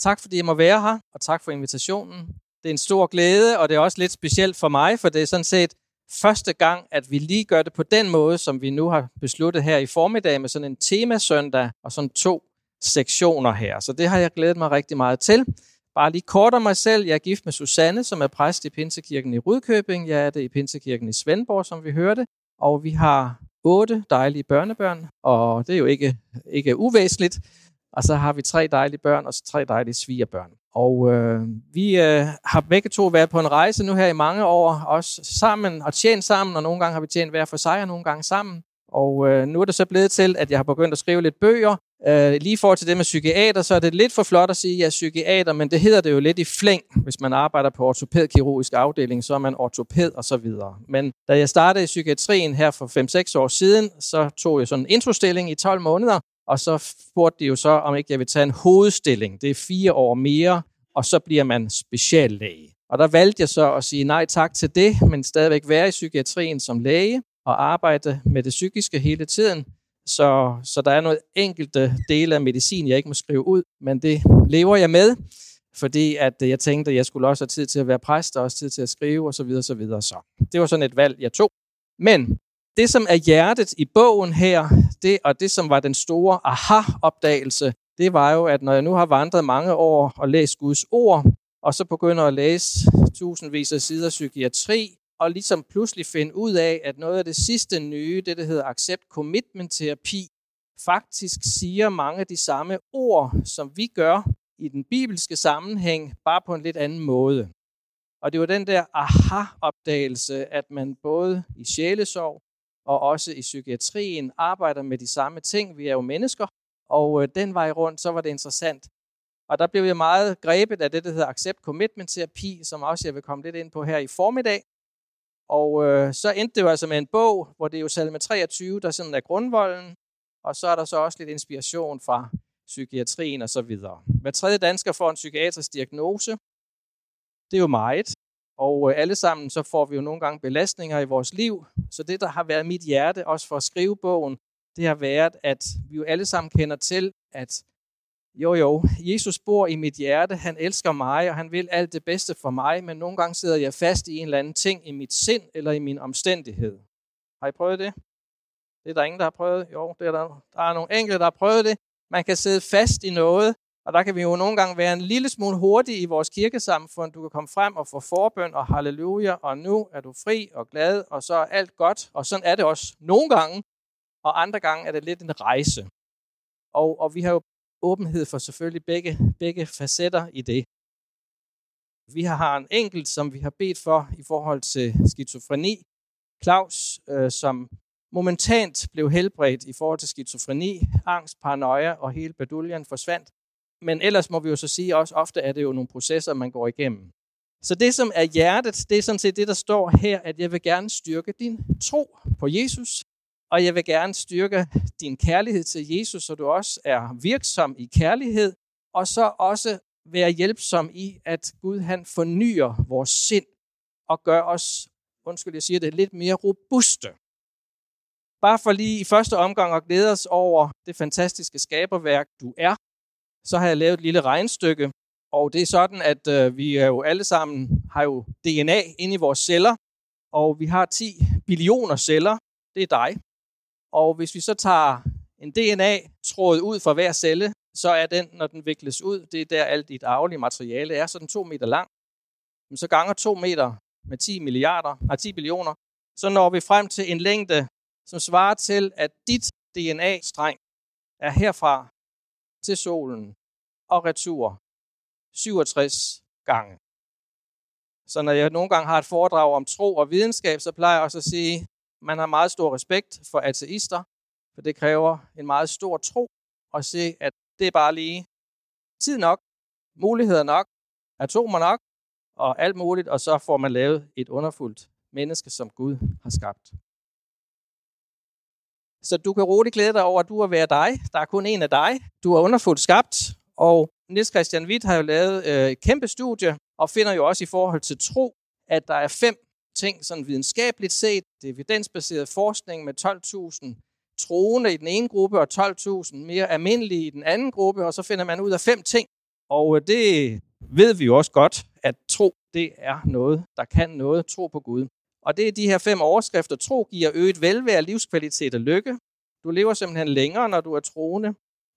Tak fordi jeg må være her, og tak for invitationen. Det er en stor glæde, og det er også lidt specielt for mig, for det er sådan set første gang, at vi lige gør det på den måde, som vi nu har besluttet her i formiddag med sådan en temasøndag og sådan to sektioner her. Så det har jeg glædet mig rigtig meget til. Bare lige kort om mig selv. Jeg er gift med Susanne, som er præst i Pinsekirken i Rudkøbing. Jeg er det i Pinsekirken i Svendborg, som vi hørte. Og vi har otte dejlige børnebørn, og det er jo ikke, ikke uvæsentligt. Og så har vi tre dejlige børn og så tre dejlige svigerbørn. Og øh, vi øh, har begge to været på en rejse nu her i mange år, også sammen og tjent sammen, og nogle gange har vi tjent hver for sig, og nogle gange sammen. Og øh, nu er det så blevet til, at jeg har begyndt at skrive lidt bøger. Øh, lige for til det med psykiater, så er det lidt for flot at sige, at jeg er psykiater, men det hedder det jo lidt i flæng. Hvis man arbejder på ortopædkirurgisk afdeling, så er man ortopæd og så videre. Men da jeg startede i psykiatrien her for 5-6 år siden, så tog jeg sådan en introstilling i 12 måneder, og så spurgte de jo så, om ikke jeg vil tage en hovedstilling. Det er fire år mere, og så bliver man speciallæge. Og der valgte jeg så at sige nej tak til det, men stadigvæk være i psykiatrien som læge og arbejde med det psykiske hele tiden. Så, så der er nogle enkelte dele af medicin, jeg ikke må skrive ud, men det lever jeg med, fordi at øh, jeg tænkte, at jeg skulle også have tid til at være præst, og også tid til at skrive osv. Så, videre, så det var sådan et valg, jeg tog. Men det, som er hjertet i bogen her, det, og det, som var den store aha-opdagelse, det var jo, at når jeg nu har vandret mange år og læst Guds ord, og så begynder at læse tusindvis af sider psykiatri, og ligesom pludselig finde ud af, at noget af det sidste nye, det der hedder accept commitment terapi, faktisk siger mange af de samme ord, som vi gør i den bibelske sammenhæng, bare på en lidt anden måde. Og det var den der aha-opdagelse, at man både i sjælesorg og også i psykiatrien arbejder med de samme ting. Vi er jo mennesker, og øh, den vej rundt, så var det interessant. Og der blev jeg meget grebet af det, der hedder Accept Commitment Terapi, som også jeg vil komme lidt ind på her i formiddag. Og øh, så endte det jo altså med en bog, hvor det er jo salme 23, der sådan er grundvolden, og så er der så også lidt inspiration fra psykiatrien og så videre. Hver tredje dansker får en psykiatrisk diagnose. Det er jo meget. Og øh, alle sammen så får vi jo nogle gange belastninger i vores liv. Så det, der har været mit hjerte, også for at skrive bogen, det har været, at vi jo alle sammen kender til, at jo jo, Jesus bor i mit hjerte, han elsker mig, og han vil alt det bedste for mig, men nogle gange sidder jeg fast i en eller anden ting i mit sind eller i min omstændighed. Har I prøvet det? Det er der ingen, der har prøvet. Jo, det er der, der er nogle enkelte, der har prøvet det. Man kan sidde fast i noget, og der kan vi jo nogle gange være en lille smule hurtige i vores kirkesamfund. Du kan komme frem og få forbøn og halleluja, og nu er du fri og glad, og så er alt godt. Og sådan er det også nogle gange, og andre gange er det lidt en rejse. Og, og vi har jo åbenhed for selvfølgelig begge, begge facetter i det. Vi har en enkelt, som vi har bedt for i forhold til skizofreni. Claus, øh, som momentant blev helbredt i forhold til skizofreni, angst, paranoia og hele baduljen forsvandt. Men ellers må vi jo så sige også, ofte er det jo nogle processer, man går igennem. Så det, som er hjertet, det er sådan set det, der står her, at jeg vil gerne styrke din tro på Jesus, og jeg vil gerne styrke din kærlighed til Jesus, så du også er virksom i kærlighed, og så også være hjælpsom i, at Gud han fornyer vores sind og gør os, undskyld, jeg siger det, lidt mere robuste. Bare for lige i første omgang at glæde os over det fantastiske skaberværk, du er, så har jeg lavet et lille regnstykke, og det er sådan, at øh, vi er jo alle sammen har jo DNA inde i vores celler, og vi har 10 billioner celler. Det er dig. Og hvis vi så tager en DNA-tråd ud fra hver celle, så er den, når den vikles ud, det er der alt dit arvelige materiale er, så den to meter lang. Men så ganger 2 meter med 10 milliarder, nej 10 billioner, så når vi frem til en længde, som svarer til, at dit DNA-streng er herfra til solen og retur 67 gange. Så når jeg nogle gange har et foredrag om tro og videnskab, så plejer jeg også at sige, man har meget stor respekt for ateister, for det kræver en meget stor tro at se, at det er bare lige tid nok, muligheder nok, atomer nok, og alt muligt, og så får man lavet et underfuldt menneske, som Gud har skabt. Så du kan roligt glæde dig over, at du er være dig. Der er kun en af dig. Du er underfuldt skabt, og Niels Christian Witt har jo lavet øh, et kæmpe studie, og finder jo også i forhold til tro, at der er fem ting sådan videnskabeligt set. Det er evidensbaseret forskning med 12.000 troende i den ene gruppe, og 12.000 mere almindelige i den anden gruppe, og så finder man ud af fem ting. Og øh, det ved vi jo også godt, at tro, det er noget, der kan noget. Tro på Gud. Og det er de her fem overskrifter. Tro giver øget velvære, livskvalitet og lykke. Du lever simpelthen længere, når du er troende.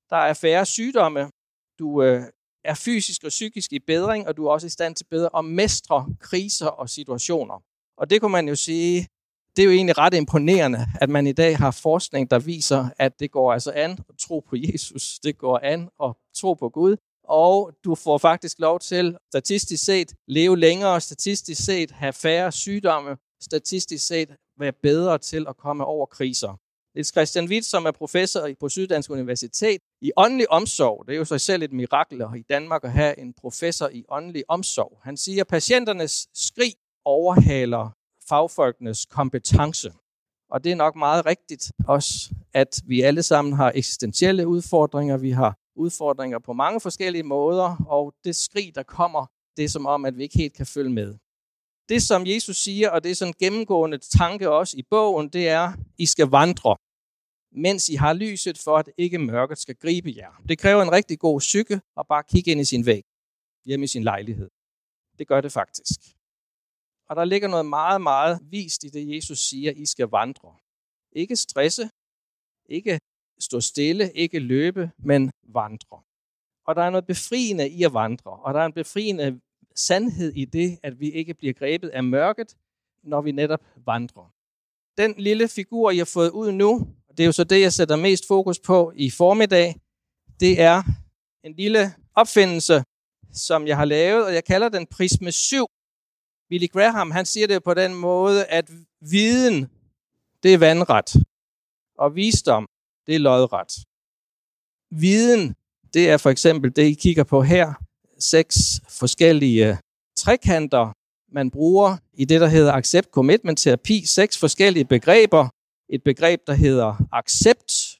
Der er færre sygdomme. Du øh, er fysisk og psykisk i bedring, og du er også i stand til bedre at mestre kriser og situationer. Og det kunne man jo sige, det er jo egentlig ret imponerende, at man i dag har forskning, der viser, at det går altså an at tro på Jesus. Det går an at tro på Gud. Og du får faktisk lov til, statistisk set, leve længere, statistisk set, have færre sygdomme, statistisk set, være bedre til at komme over kriser. Niels Christian Witt, som er professor på Syddansk Universitet i åndelig omsorg. Det er jo sig selv et mirakel i Danmark at have en professor i åndelig omsorg. Han siger, at patienternes skrig overhaler fagfolkenes kompetence. Og det er nok meget rigtigt også, at vi alle sammen har eksistentielle udfordringer. Vi har udfordringer på mange forskellige måder, og det skrig, der kommer, det er som om, at vi ikke helt kan følge med. Det, som Jesus siger, og det er sådan en gennemgående tanke også i bogen, det er, I skal vandre mens I har lyset for, at ikke mørket skal gribe jer. Det kræver en rigtig god psyke at bare kigge ind i sin væg, hjemme i sin lejlighed. Det gør det faktisk. Og der ligger noget meget, meget vist i det, Jesus siger, I skal vandre. Ikke stresse, ikke stå stille, ikke løbe, men vandre. Og der er noget befriende i at vandre, og der er en befriende sandhed i det, at vi ikke bliver grebet af mørket, når vi netop vandrer. Den lille figur, jeg har fået ud nu, det er jo så det, jeg sætter mest fokus på i formiddag, det er en lille opfindelse, som jeg har lavet, og jeg kalder den Prisme 7. Billy Graham, han siger det på den måde, at viden, det er vandret, og visdom, det er lodret. Viden, det er for eksempel det, I kigger på her, seks forskellige øh, trekanter, man bruger i det, der hedder accept commitment terapi, seks forskellige begreber, et begreb, der hedder accept,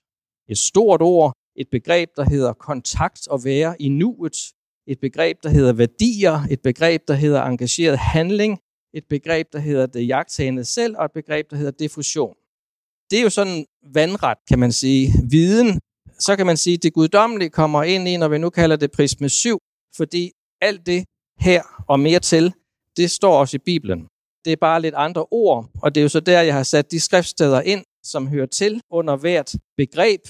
et stort ord, et begreb, der hedder kontakt og være i nuet, et begreb, der hedder værdier, et begreb, der hedder engageret handling, et begreb, der hedder det jagtagende selv, og et begreb, der hedder diffusion. Det er jo sådan vandret, kan man sige. Viden, så kan man sige, at det guddommelige kommer ind i, når vi nu kalder det prisme 7, fordi alt det her og mere til, det står også i Bibelen. Det er bare lidt andre ord, og det er jo så der, jeg har sat de skriftsteder ind, som hører til under hvert begreb,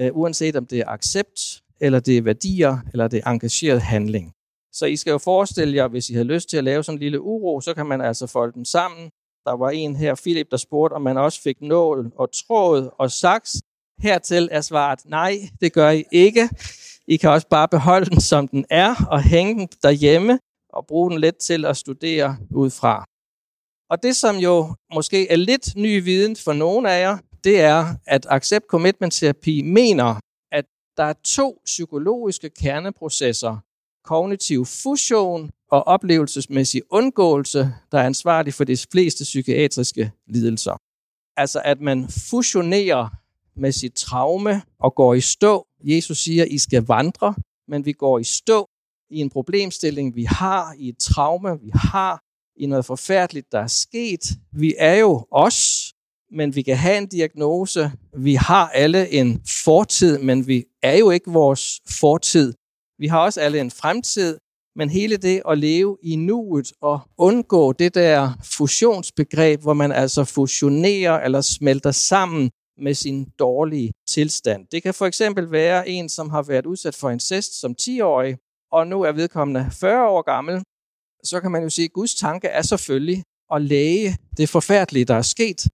øh, uanset om det er accept, eller det er værdier, eller det er engageret handling. Så I skal jo forestille jer, hvis I har lyst til at lave sådan en lille uro, så kan man altså folde dem sammen. Der var en her, Philip, der spurgte, om man også fik nål og tråd og saks. Hertil er svaret, nej, det gør I ikke. I kan også bare beholde den, som den er, og hænge den derhjemme, og bruge den lidt til at studere ud fra. Og det, som jo måske er lidt ny viden for nogle af jer, det er, at Accept Commitment Terapi mener, at der er to psykologiske kerneprocesser, kognitiv fusion og oplevelsesmæssig undgåelse, der er ansvarlig for de fleste psykiatriske lidelser. Altså at man fusionerer med sit traume og går i stå. Jesus siger, I skal vandre, men vi går i stå i en problemstilling, vi har, i et traume, vi har, i noget forfærdeligt, der er sket. Vi er jo os, men vi kan have en diagnose. Vi har alle en fortid, men vi er jo ikke vores fortid. Vi har også alle en fremtid, men hele det at leve i nuet og undgå det der fusionsbegreb, hvor man altså fusionerer eller smelter sammen med sin dårlige tilstand. Det kan for eksempel være en, som har været udsat for incest som 10-årig, og nu er vedkommende 40 år gammel, så kan man jo sige, at Guds tanke er selvfølgelig at læge det forfærdelige, der er sket.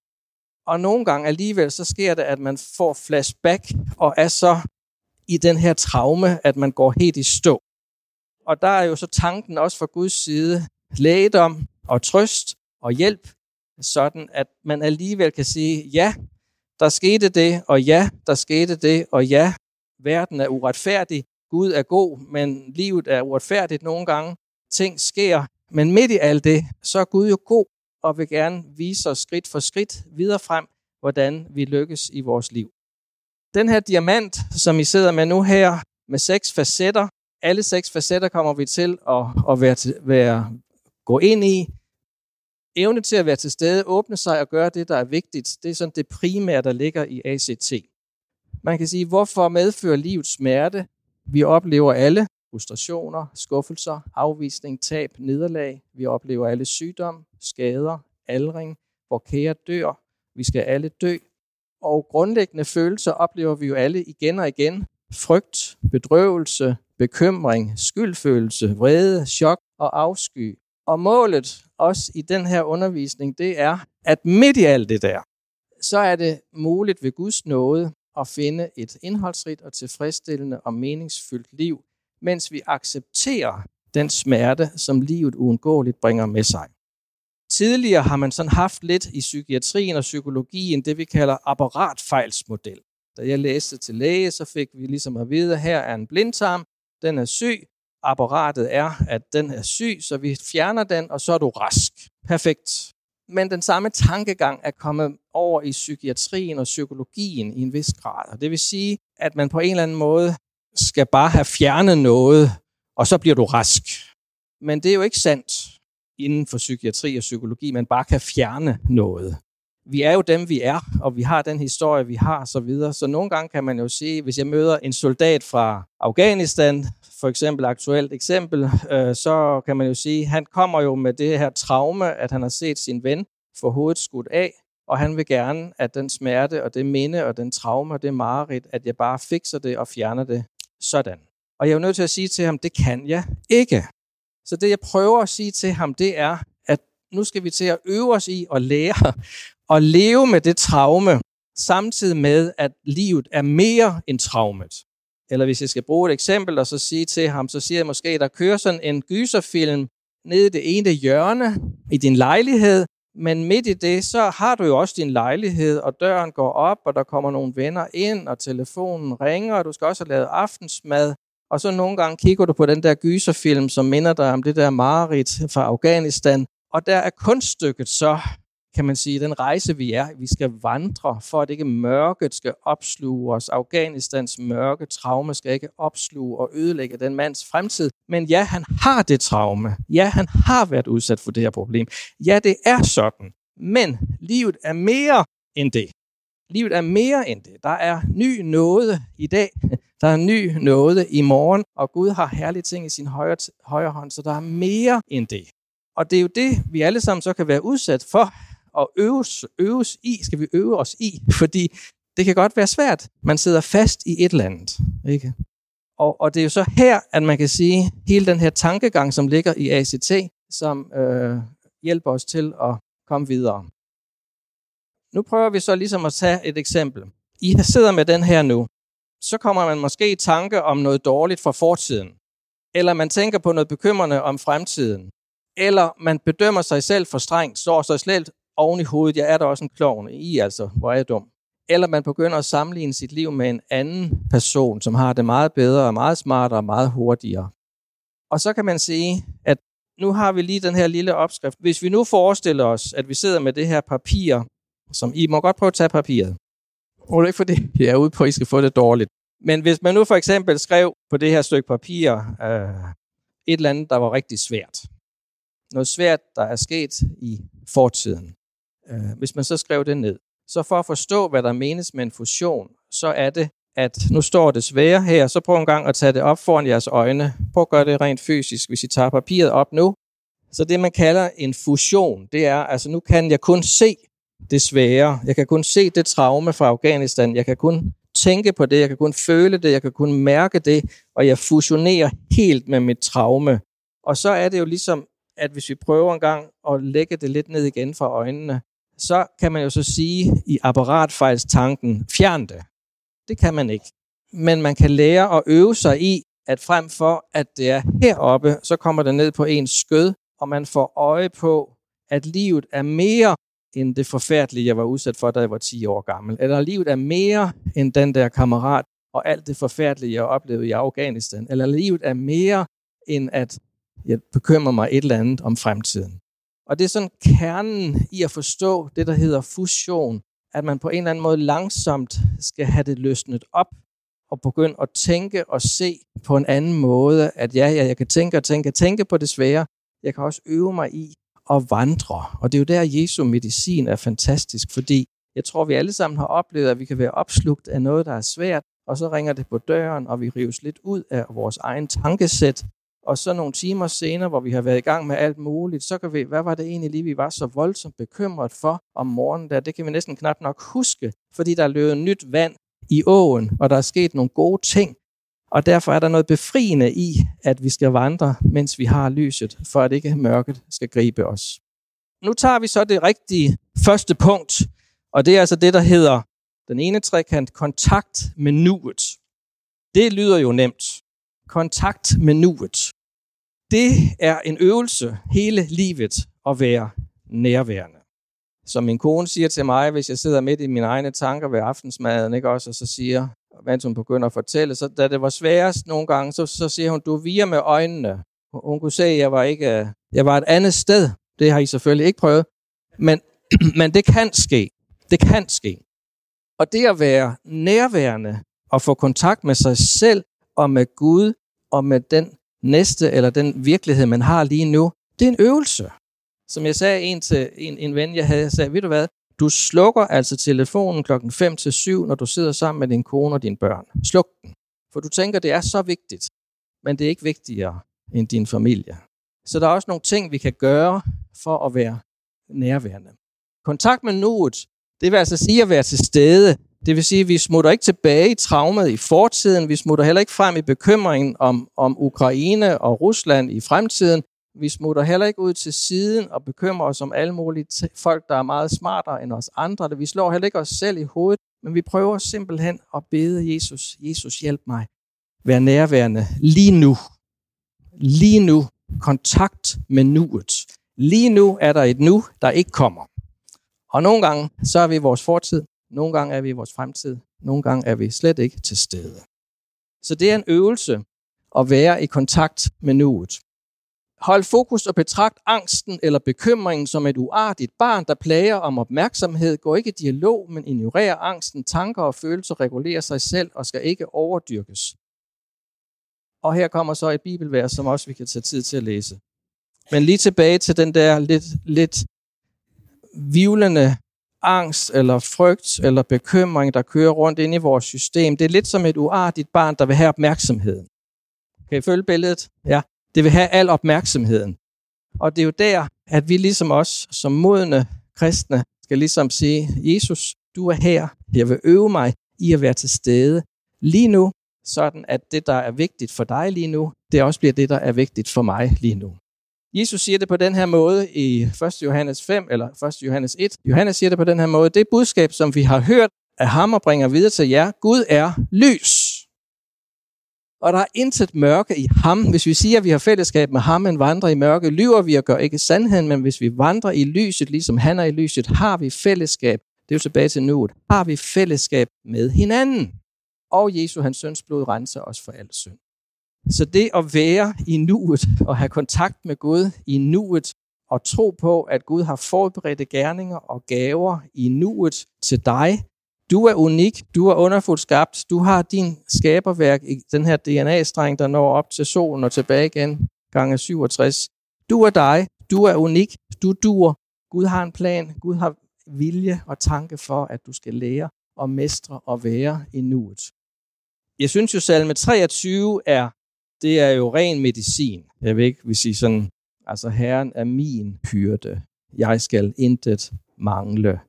Og nogle gange alligevel, så sker det, at man får flashback og er så i den her traume, at man går helt i stå. Og der er jo så tanken også fra Guds side, lægedom og trøst og hjælp, sådan at man alligevel kan sige, ja, der skete det, og ja, der skete det, og ja, verden er uretfærdig, Gud er god, men livet er uretfærdigt nogle gange, ting sker. Men midt i alt det, så er Gud jo god og vil gerne vise os skridt for skridt videre frem, hvordan vi lykkes i vores liv. Den her diamant, som I sidder med nu her, med seks facetter, alle seks facetter kommer vi til at, at være, være, gå ind i. Evne til at være til stede, åbne sig og gøre det, der er vigtigt, det er sådan det primære, der ligger i ACT. Man kan sige, hvorfor medfører livet smerte? Vi oplever alle frustrationer, skuffelser, afvisning, tab, nederlag. Vi oplever alle sygdom, skader, aldring, hvor kære dør. Vi skal alle dø. Og grundlæggende følelser oplever vi jo alle igen og igen. Frygt, bedrøvelse, bekymring, skyldfølelse, vrede, chok og afsky. Og målet også i den her undervisning, det er, at midt i alt det der, så er det muligt ved Guds nåde at finde et indholdsrigt og tilfredsstillende og meningsfyldt liv, mens vi accepterer den smerte, som livet uundgåeligt bringer med sig. Tidligere har man sådan haft lidt i psykiatrien og psykologien det, vi kalder apparatfejlsmodel. Da jeg læste til læge, så fik vi ligesom at vide, at her er en blindtarm, den er syg, apparatet er, at den er syg, så vi fjerner den, og så er du rask. Perfekt. Men den samme tankegang er kommet over i psykiatrien og psykologien i en vis grad. Og det vil sige, at man på en eller anden måde skal bare have fjernet noget, og så bliver du rask. Men det er jo ikke sandt inden for psykiatri og psykologi, man bare kan fjerne noget. Vi er jo dem, vi er, og vi har den historie, vi har, så videre. Så nogle gange kan man jo sige, hvis jeg møder en soldat fra Afghanistan, for eksempel aktuelt eksempel, øh, så kan man jo sige, han kommer jo med det her traume, at han har set sin ven få hovedet skudt af, og han vil gerne, at den smerte og det minde og den traume og det mareridt, at jeg bare fikser det og fjerner det sådan. Og jeg er jo nødt til at sige til ham, det kan jeg ikke. Så det, jeg prøver at sige til ham, det er, at nu skal vi til at øve os i at lære at leve med det traume, samtidig med, at livet er mere end traumet. Eller hvis jeg skal bruge et eksempel og så sige til ham, så siger jeg måske, der kører sådan en gyserfilm nede i det ene hjørne i din lejlighed, men midt i det, så har du jo også din lejlighed, og døren går op, og der kommer nogle venner ind, og telefonen ringer, og du skal også have lavet aftensmad. Og så nogle gange kigger du på den der gyserfilm, som minder dig om det der mareridt fra Afghanistan. Og der er kunststykket så, kan man sige, den rejse, vi er. Vi skal vandre, for at ikke mørket skal opsluge os. Afghanistans mørke traume skal ikke opsluge og ødelægge den mands fremtid. Men ja, han har det traume. Ja, han har været udsat for det her problem. Ja, det er sådan. Men livet er mere end det. Livet er mere end det. Der er ny nåde i dag. Der er ny nåde i morgen. Og Gud har herlige ting i sin højre, højre hånd, så der er mere end det. Og det er jo det, vi alle sammen så kan være udsat for og øves, øves i, skal vi øve os i, fordi det kan godt være svært. Man sidder fast i et eller andet. Ikke? Og, og det er jo så her, at man kan sige, hele den her tankegang, som ligger i ACT, som øh, hjælper os til at komme videre. Nu prøver vi så ligesom at tage et eksempel. I sidder med den her nu. Så kommer man måske i tanke om noget dårligt fra fortiden. Eller man tænker på noget bekymrende om fremtiden. Eller man bedømmer sig selv for strengt, står sig selv oven i hovedet, jeg er der også en klovn i, altså, hvor er jeg dum. Eller man begynder at sammenligne sit liv med en anden person, som har det meget bedre, og meget smartere og meget hurtigere. Og så kan man sige, at nu har vi lige den her lille opskrift. Hvis vi nu forestiller os, at vi sidder med det her papir, som I må godt prøve at tage papiret. Og det er ikke fordi, jeg er ude på, at I skal få det dårligt. Men hvis man nu for eksempel skrev på det her stykke papir øh, et eller andet, der var rigtig svært. Noget svært, der er sket i fortiden. Øh, hvis man så skrev det ned. Så for at forstå, hvad der menes med en fusion, så er det, at nu står det svære her, så prøv en gang at tage det op foran jeres øjne. Prøv at gøre det rent fysisk, hvis I tager papiret op nu. Så det, man kalder en fusion, det er, altså nu kan jeg kun se det svære. Jeg kan kun se det traume fra Afghanistan. Jeg kan kun tænke på det. Jeg kan kun føle det. Jeg kan kun mærke det. Og jeg fusionerer helt med mit traume. Og så er det jo ligesom, at hvis vi prøver en gang at lægge det lidt ned igen fra øjnene, så kan man jo så sige i apparatfejlstanken, fjern det. Det kan man ikke. Men man kan lære at øve sig i, at frem for at det er heroppe, så kommer det ned på ens skød, og man får øje på, at livet er mere end det forfærdelige, jeg var udsat for, da jeg var 10 år gammel. Eller livet er mere end den der kammerat og alt det forfærdelige, jeg oplevede i Afghanistan. Eller livet er mere end at jeg bekymrer mig et eller andet om fremtiden. Og det er sådan kernen i at forstå det, der hedder fusion, at man på en eller anden måde langsomt skal have det løsnet op og begynde at tænke og se på en anden måde, at ja, ja, jeg kan tænke og tænke, tænke på det svære. Jeg kan også øve mig i at vandre. Og det er jo der, Jesu medicin er fantastisk, fordi jeg tror, vi alle sammen har oplevet, at vi kan være opslugt af noget, der er svært, og så ringer det på døren, og vi rives lidt ud af vores egen tankesæt, og så nogle timer senere, hvor vi har været i gang med alt muligt, så kan vi, hvad var det egentlig lige, vi var så voldsomt bekymret for om morgenen der? Det kan vi næsten knap nok huske, fordi der er løbet nyt vand i åen, og der er sket nogle gode ting. Og derfor er der noget befriende i, at vi skal vandre, mens vi har lyset, for at ikke mørket skal gribe os. Nu tager vi så det rigtige første punkt, og det er altså det, der hedder den ene trekant, kontakt med nuet. Det lyder jo nemt. Kontakt med nuet. Det er en øvelse hele livet at være nærværende. Som min kone siger til mig, hvis jeg sidder midt i mine egne tanker ved aftensmaden, ikke også, og så siger, mens hun begynder at fortælle, så da det var sværest nogle gange, så, så siger hun, du virer med øjnene. Hun kunne se, at jeg var, ikke, jeg var et andet sted. Det har I selvfølgelig ikke prøvet. Men, men det kan ske. Det kan ske. Og det at være nærværende og få kontakt med sig selv og med Gud og med den næste eller den virkelighed, man har lige nu, det er en øvelse. Som jeg sagde en til en, en ven, jeg havde, jeg sagde, ved du hvad, du slukker altså telefonen klokken 5 til 7, når du sidder sammen med din kone og dine børn. Sluk den. For du tænker, det er så vigtigt, men det er ikke vigtigere end din familie. Så der er også nogle ting, vi kan gøre for at være nærværende. Kontakt med nuet, det vil altså sige at være til stede. Det vil sige, at vi smutter ikke tilbage i traumet i fortiden. Vi smutter heller ikke frem i bekymringen om, om Ukraine og Rusland i fremtiden. Vi smutter heller ikke ud til siden og bekymrer os om alle mulige folk, der er meget smartere end os andre. Vi slår heller ikke os selv i hovedet, men vi prøver simpelthen at bede Jesus, Jesus hjælp mig. Vær nærværende lige nu. Lige nu. Kontakt med nuet. Lige nu er der et nu, der ikke kommer. Og nogle gange, så er vi i vores fortid. Nogle gange er vi i vores fremtid. Nogle gange er vi slet ikke til stede. Så det er en øvelse at være i kontakt med nuet. Hold fokus og betragt angsten eller bekymringen som et uartigt barn, der plager om opmærksomhed. Gå ikke i dialog, men ignorer angsten. Tanker og følelser regulerer sig selv og skal ikke overdyrkes. Og her kommer så et bibelvers, som også vi kan tage tid til at læse. Men lige tilbage til den der lidt, lidt vivlende angst eller frygt eller bekymring, der kører rundt ind i vores system. Det er lidt som et uartigt barn, der vil have opmærksomheden. Kan I følge billedet? Ja. Det vil have al opmærksomheden. Og det er jo der, at vi ligesom os som modne kristne skal ligesom sige, Jesus, du er her. Jeg vil øve mig i at være til stede lige nu, sådan at det, der er vigtigt for dig lige nu, det også bliver det, der er vigtigt for mig lige nu. Jesus siger det på den her måde i 1. Johannes 5 eller 1. Johannes 1. Johannes siger det på den her måde. Det budskab, som vi har hørt af ham og bringer videre til jer, Gud er lys. Og der er intet mørke i ham. Hvis vi siger, at vi har fællesskab med ham, men vandrer i mørke, lyver vi og gør ikke sandheden, men hvis vi vandrer i lyset, ligesom han er i lyset, har vi fællesskab. Det er jo tilbage til nuet. Har vi fællesskab med hinanden. Og Jesu, hans søns blod, renser os for al synd. Så det at være i nuet og have kontakt med Gud i nuet og tro på, at Gud har forberedte gerninger og gaver i nuet til dig. Du er unik, du er underfuldt skabt, du har din skaberværk i den her DNA-streng, der når op til solen og tilbage igen, gange 67. Du er dig, du er unik, du dur. Gud har en plan, Gud har vilje og tanke for, at du skal lære og mestre og være i nuet. Jeg synes jo, salme 23 er det er jo ren medicin. Jeg vil ikke vil sige sådan, altså Herren er min hyrde. Jeg skal intet mangle.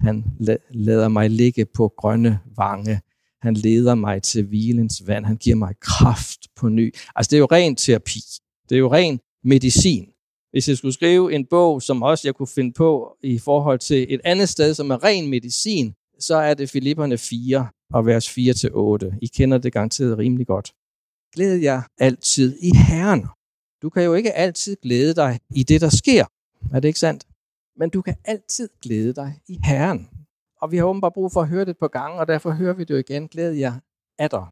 Han lader mig ligge på grønne vange. Han leder mig til hvilens vand. Han giver mig kraft på ny. Altså det er jo ren terapi. Det er jo ren medicin. Hvis jeg skulle skrive en bog, som også jeg kunne finde på i forhold til et andet sted, som er ren medicin, så er det Filipperne 4 og vers 4-8. I kender det garanteret rimelig godt. Glæd jer altid i Herren. Du kan jo ikke altid glæde dig i det, der sker. Er det ikke sandt? Men du kan altid glæde dig i Herren. Og vi har åbenbart brug for at høre det på gang, og derfor hører vi det jo igen. Glæd jer af dig.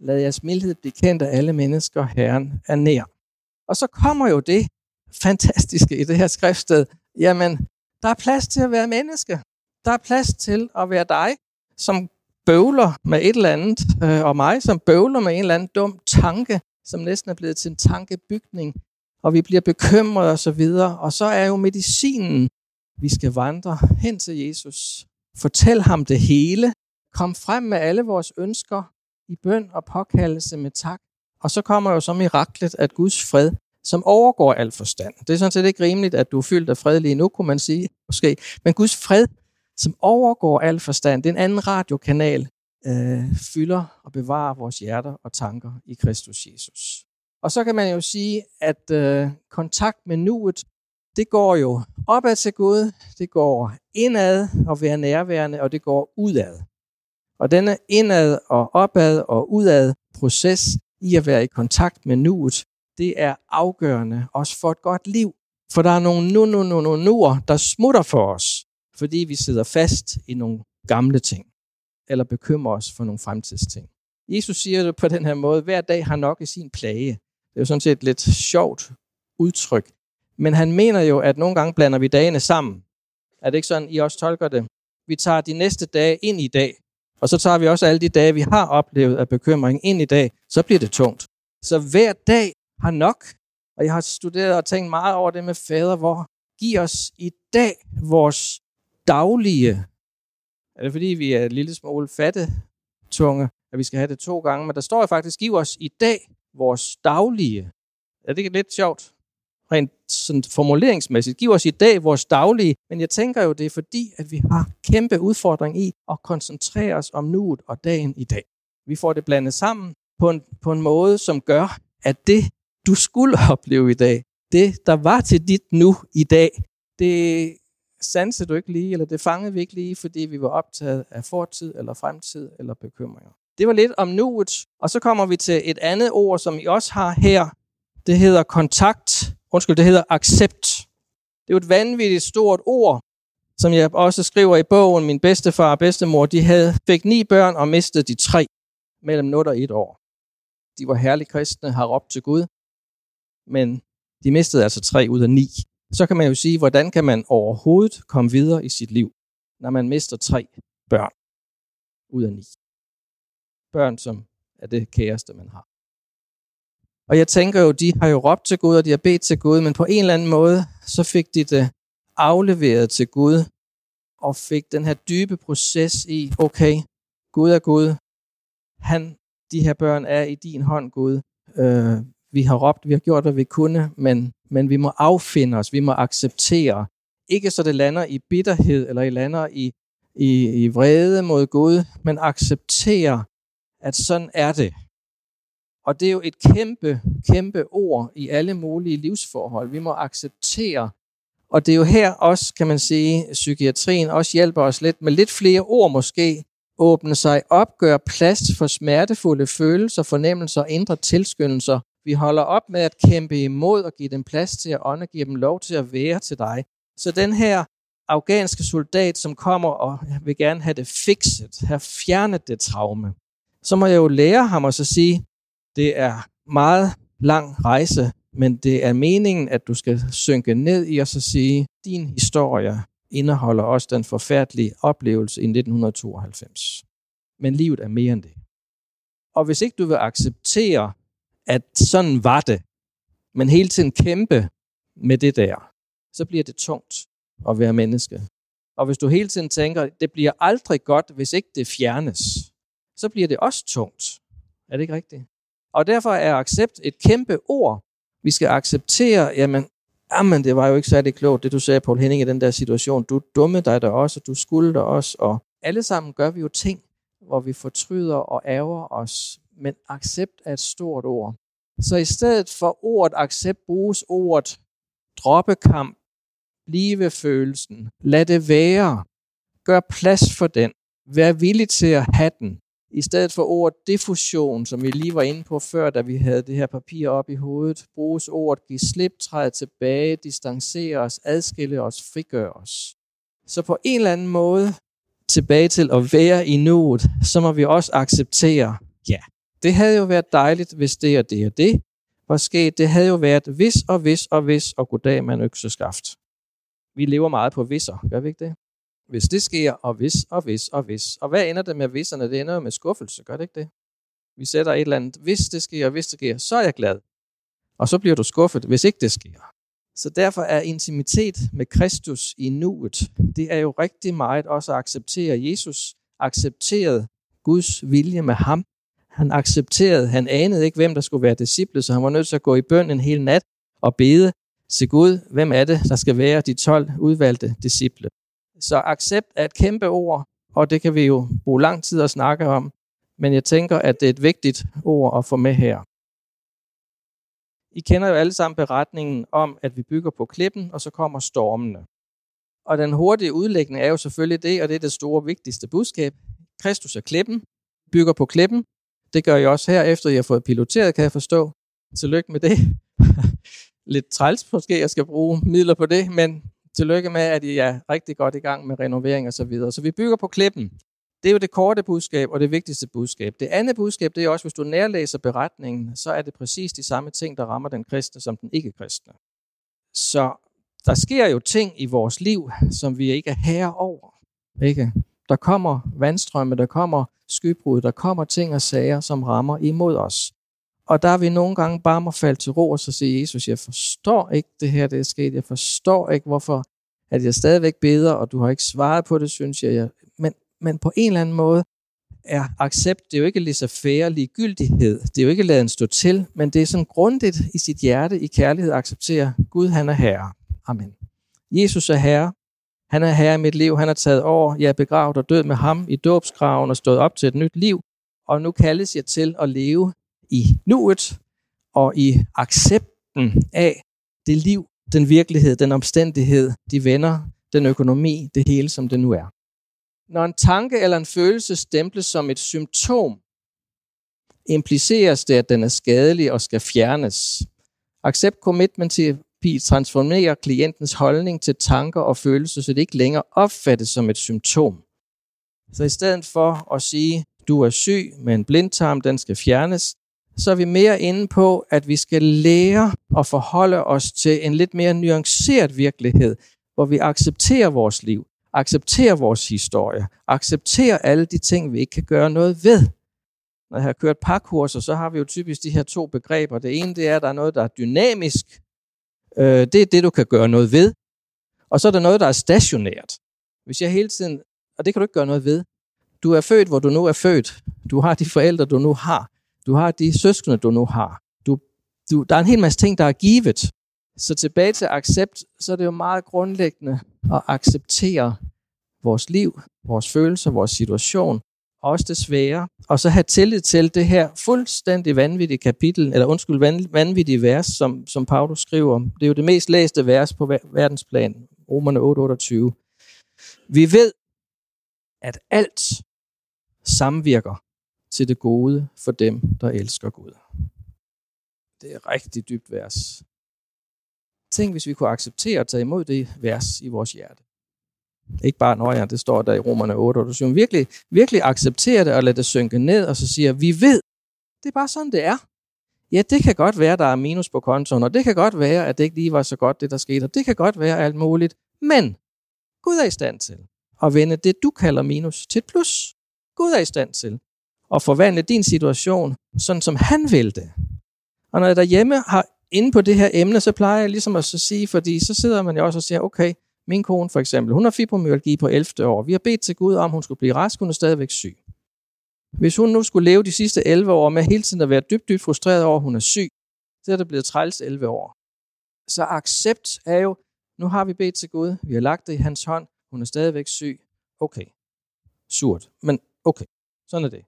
Lad jeres mildhed blive kendt af alle mennesker. Herren er nær. Og så kommer jo det fantastiske i det her skriftsted. Jamen, der er plads til at være menneske. Der er plads til at være dig, som bøvler med et eller andet, øh, og mig, som bøvler med en eller anden dum tanke, som næsten er blevet til en tankebygning, og vi bliver bekymrede og så videre. Og så er jo medicinen, vi skal vandre hen til Jesus. Fortæl ham det hele. Kom frem med alle vores ønsker i bøn og påkaldelse med tak. Og så kommer jo så miraklet, at Guds fred, som overgår al forstand. Det er sådan set ikke rimeligt, at du er fyldt af fred lige nu, kunne man sige, måske. Men Guds fred, som overgår al forstand, Den anden radiokanal, øh, fylder og bevarer vores hjerter og tanker i Kristus Jesus. Og så kan man jo sige, at øh, kontakt med nuet, det går jo opad til Gud, det går indad og være nærværende, og det går udad. Og denne indad og opad og udad proces i at være i kontakt med nuet, det er afgørende også for et godt liv. For der er nogle nu, nu, nu, nu, nuer, der smutter for os, fordi vi sidder fast i nogle gamle ting, eller bekymrer os for nogle fremtidsting. Jesus siger det på den her måde, hver dag har nok i sin plage. Det er jo sådan set et lidt sjovt udtryk. Men han mener jo, at nogle gange blander vi dagene sammen. Er det ikke sådan, I også tolker det? Vi tager de næste dage ind i dag, og så tager vi også alle de dage, vi har oplevet af bekymring ind i dag, så bliver det tungt. Så hver dag har nok, og jeg har studeret og tænkt meget over det med fader, hvor giv os i dag vores daglige, er det fordi vi er en lille smule fatte tunge, at vi skal have det to gange, men der står jo faktisk, giv os i dag vores daglige. Er det ikke lidt sjovt? Rent sådan formuleringsmæssigt. Giv os i dag vores daglige, men jeg tænker jo, det er fordi, at vi har kæmpe udfordring i at koncentrere os om nuet og dagen i dag. Vi får det blandet sammen på en, på en måde, som gør, at det, du skulle opleve i dag, det, der var til dit nu i dag, det sansede du ikke lige, eller det fangede vi ikke lige, fordi vi var optaget af fortid, eller fremtid, eller bekymringer. Det var lidt om nuet, og så kommer vi til et andet ord, som I også har her. Det hedder kontakt. Undskyld, det hedder accept. Det er jo et vanvittigt stort ord, som jeg også skriver i bogen. Min bedstefar og bedstemor, de havde, fik ni børn og mistede de tre mellem 0 og 1 år. De var herlige kristne, har råbt til Gud, men de mistede altså tre ud af ni. Så kan man jo sige, hvordan kan man overhovedet komme videre i sit liv, når man mister tre børn ud af ni. Børn, som er det kæreste, man har. Og jeg tænker jo, de har jo råbt til Gud, og de har bedt til Gud, men på en eller anden måde, så fik de det afleveret til Gud, og fik den her dybe proces i, okay, Gud er Gud, han, de her børn er i din hånd, Gud. Øh, vi har råbt, vi har gjort, hvad vi kunne, men, men vi må affinde os, vi må acceptere. Ikke så det lander i bitterhed, eller det lander i, i, i vrede mod Gud, men acceptere, at sådan er det. Og det er jo et kæmpe, kæmpe ord i alle mulige livsforhold. Vi må acceptere. Og det er jo her også, kan man sige, psykiatrien også hjælper os lidt med lidt flere ord måske, åbne sig op, gøre plads for smertefulde følelser, fornemmelser og indre tilskyndelser. Vi holder op med at kæmpe imod og give dem plads til at ånde, give dem lov til at være til dig. Så den her afghanske soldat, som kommer og vil gerne have det fikset, have fjernet det traume, så må jeg jo lære ham at så sige, det er meget lang rejse, men det er meningen, at du skal synke ned i og så sige, din historie indeholder også den forfærdelige oplevelse i 1992. Men livet er mere end det. Og hvis ikke du vil acceptere, at sådan var det, men hele tiden kæmpe med det der, så bliver det tungt at være menneske. Og hvis du hele tiden tænker, det bliver aldrig godt, hvis ikke det fjernes, så bliver det også tungt. Er det ikke rigtigt? Og derfor er accept et kæmpe ord. Vi skal acceptere, jamen, jamen det var jo ikke særlig klogt, det du sagde, Paul Henning, i den der situation. Du dumme dig der også, og du skulle der også. Og alle sammen gør vi jo ting, hvor vi fortryder og ærger os. Men accept er et stort ord. Så i stedet for ordet accept bruges ordet droppekamp, blive følelsen, lad det være, gør plads for den, vær villig til at have den, i stedet for ordet diffusion, som vi lige var inde på før, da vi havde det her papir op i hovedet, bruges ordet give slip, træde tilbage, distancere os, adskille os, frigøre os. Så på en eller anden måde tilbage til at være i nuet, så må vi også acceptere, ja, det havde jo været dejligt, hvis det og det og det var sket. Det havde jo været hvis og hvis og hvis og goddag med en økseskaft. Vi lever meget på visser, gør vi ikke det? Hvis det sker, og hvis, og hvis, og hvis. Og hvad ender det med visserne? Det ender jo med skuffelse, gør det ikke det? Vi sætter et eller andet, hvis det sker, og hvis det sker, så er jeg glad. Og så bliver du skuffet, hvis ikke det sker. Så derfor er intimitet med Kristus i nuet, det er jo rigtig meget også at acceptere Jesus, accepteret Guds vilje med ham, han accepterede, han anede ikke, hvem der skulle være disciple, så han var nødt til at gå i bøn en hel nat og bede til Gud, hvem er det, der skal være de 12 udvalgte disciple. Så accept er et kæmpe ord, og det kan vi jo bruge lang tid at snakke om, men jeg tænker, at det er et vigtigt ord at få med her. I kender jo alle sammen beretningen om, at vi bygger på klippen, og så kommer stormene. Og den hurtige udlægning er jo selvfølgelig det, og det er det store vigtigste budskab. Kristus er klippen, bygger på klippen. Det gør jeg også her, efter jeg har fået piloteret, kan jeg forstå. Tillykke med det. Lidt træls måske, jeg skal bruge midler på det, men tillykke med, at I er rigtig godt i gang med renovering og så videre. Så vi bygger på klippen. Det er jo det korte budskab og det vigtigste budskab. Det andet budskab, det er også, hvis du nærlæser beretningen, så er det præcis de samme ting, der rammer den kristne som den ikke-kristne. Så der sker jo ting i vores liv, som vi ikke er herre over. Ikke? Der kommer vandstrømme, der kommer skybrud, der kommer ting og sager, som rammer imod os. Og der er vi nogle gange bare må falde til ro og så sige, Jesus, jeg forstår ikke det her, det er sket. Jeg forstår ikke, hvorfor at jeg stadigvæk beder, og du har ikke svaret på det, synes jeg. Men, men på en eller anden måde er accept, det er jo ikke lige så færre ligegyldighed. Det er jo ikke laden stå til, men det er sådan grundigt i sit hjerte, i kærlighed at acceptere, Gud han er herre. Amen. Jesus er herre. Han er herre i mit liv. Han har taget over. Jeg er begravet og død med ham i dåbsgraven og stået op til et nyt liv. Og nu kaldes jeg til at leve i nuet og i accepten af det liv, den virkelighed, den omstændighed, de venner, den økonomi, det hele som det nu er. Når en tanke eller en følelse stemples som et symptom, impliceres det, at den er skadelig og skal fjernes. Accept commitment til terapi transformerer klientens holdning til tanker og følelser, så det ikke længere opfattes som et symptom. Så i stedet for at sige, du er syg med en blindtarm, den skal fjernes, så er vi mere inde på, at vi skal lære at forholde os til en lidt mere nuanceret virkelighed, hvor vi accepterer vores liv, accepterer vores historie, accepterer alle de ting, vi ikke kan gøre noget ved. Når jeg har kørt parkurser, så har vi jo typisk de her to begreber. Det ene det er, at der er noget, der er dynamisk. Øh, det er det, du kan gøre noget ved. Og så er der noget, der er stationært. Hvis jeg hele tiden, og det kan du ikke gøre noget ved. Du er født, hvor du nu er født. Du har de forældre, du nu har. Du har de søskende, du nu har. Du, du, der er en hel masse ting, der er givet. Så tilbage til accept, så er det jo meget grundlæggende at acceptere vores liv, vores følelser, vores situation, også det svære, og så have tillid til det her fuldstændig vanvittige kapitel, eller undskyld, vanvittige vers, som, som Paulus skriver. Det er jo det mest læste vers på verdensplan, Romerne 8:28. Vi ved, at alt samvirker til det gode for dem, der elsker Gud. Det er rigtig dybt vers. Tænk, hvis vi kunne acceptere at tage imod det vers i vores hjerte. Ikke bare, når ja, det står der i Romerne 8, og du siger, virkelig, virkelig acceptere det og lade det synke ned, og så siger, vi ved, det er bare sådan, det er. Ja, det kan godt være, der er minus på kontoen, og det kan godt være, at det ikke lige var så godt, det der skete, og det kan godt være alt muligt. Men Gud er i stand til at vende det, du kalder minus, til et plus. Gud er i stand til at forvandle din situation, sådan som han vil det. Og når jeg derhjemme har inde på det her emne, så plejer jeg ligesom at så sige, fordi så sidder man jo også og siger, okay, min kone for eksempel, hun har fibromyalgi på 11. år. Vi har bedt til Gud om, hun skulle blive rask, hun er stadigvæk syg. Hvis hun nu skulle leve de sidste 11 år med hele tiden at være dybt, dybt frustreret over, at hun er syg, så er det blevet træls 11 år. Så accept er jo, nu har vi bedt til Gud, vi har lagt det i hans hånd, hun er stadigvæk syg. Okay, surt, men okay, sådan er det.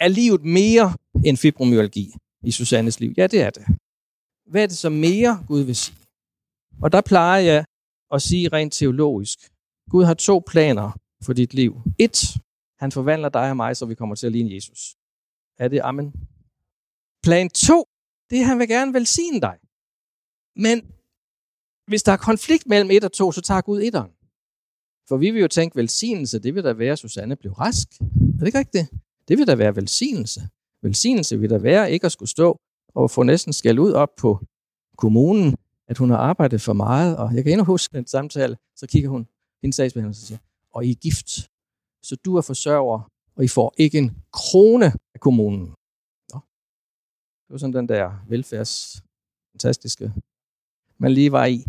Er livet mere end fibromyalgi i Susannes liv? Ja, det er det. Hvad er det så mere, Gud vil sige? Og der plejer jeg at sige rent teologisk. Gud har to planer for dit liv. Et, han forvandler dig og mig, så vi kommer til at ligne Jesus. Er det amen? Plan to, det er, han vil gerne velsigne dig. Men hvis der er konflikt mellem et og to, så tager Gud etteren. For vi vil jo tænke, velsignelse, det vil da være, at Susanne blev rask. Er det ikke rigtigt? Det vil da være velsignelse. Velsignelse vil da være ikke at skulle stå og få næsten skæld ud op på kommunen, at hun har arbejdet for meget. Og jeg kan endnu huske den samtale, så kigger hun hendes sagsbehandler og siger, og I er gift, så du er forsørger, og I får ikke en krone af kommunen. Nå. Det var sådan den der velfærds fantastiske, man lige var i.